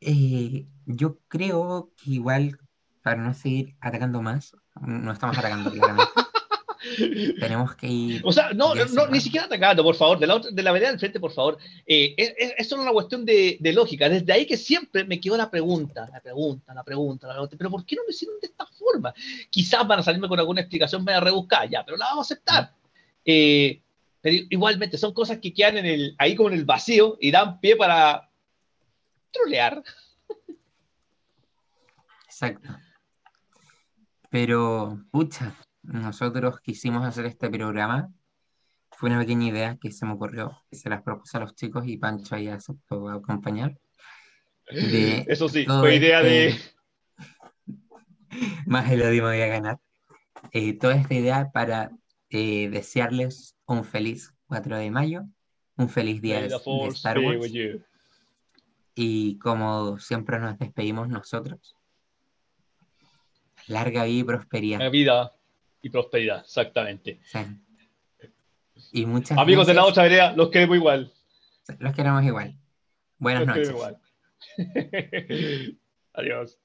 Speaker 4: eh, yo creo que igual, para no seguir atacando más, no estamos atacando claramente, tenemos que ir.
Speaker 5: O sea, no, no,
Speaker 4: cerramos.
Speaker 5: ni siquiera atacando, por favor, de la, otra- de la vereda del frente, por favor. Eh, es, es- es solo una cuestión de, de lógica. Desde ahí que siempre me quedó la pregunta, la pregunta, la pregunta, la pregunta. Pero ¿por qué no lo hicieron de esta forma? Quizás van a salirme con alguna explicación media rebuscada, ya, pero la vamos a aceptar. Eh, pero igualmente son cosas que quedan en el, ahí como en el vacío y dan pie para trolear.
Speaker 4: Exacto. Pero, pucha, nosotros quisimos hacer este programa. Fue una pequeña idea que se me ocurrió, que se las propuse a los chicos y Pancho ahí aceptó acompañar. De
Speaker 5: Eso sí, fue idea de...
Speaker 4: este- Más el odio me voy a ganar. Eh, toda esta idea para eh, desearles un feliz 4 de mayo, un feliz día de, de Star Wars. Y como siempre nos despedimos nosotros, larga vida y prosperidad.
Speaker 5: Vida y prosperidad, exactamente.
Speaker 4: Sí. Y muchas
Speaker 5: Amigos de la
Speaker 4: gracias.
Speaker 5: otra vereda, los queremos igual.
Speaker 4: Los queremos igual. Buenas
Speaker 5: Los
Speaker 4: noches.
Speaker 5: igual. Adiós.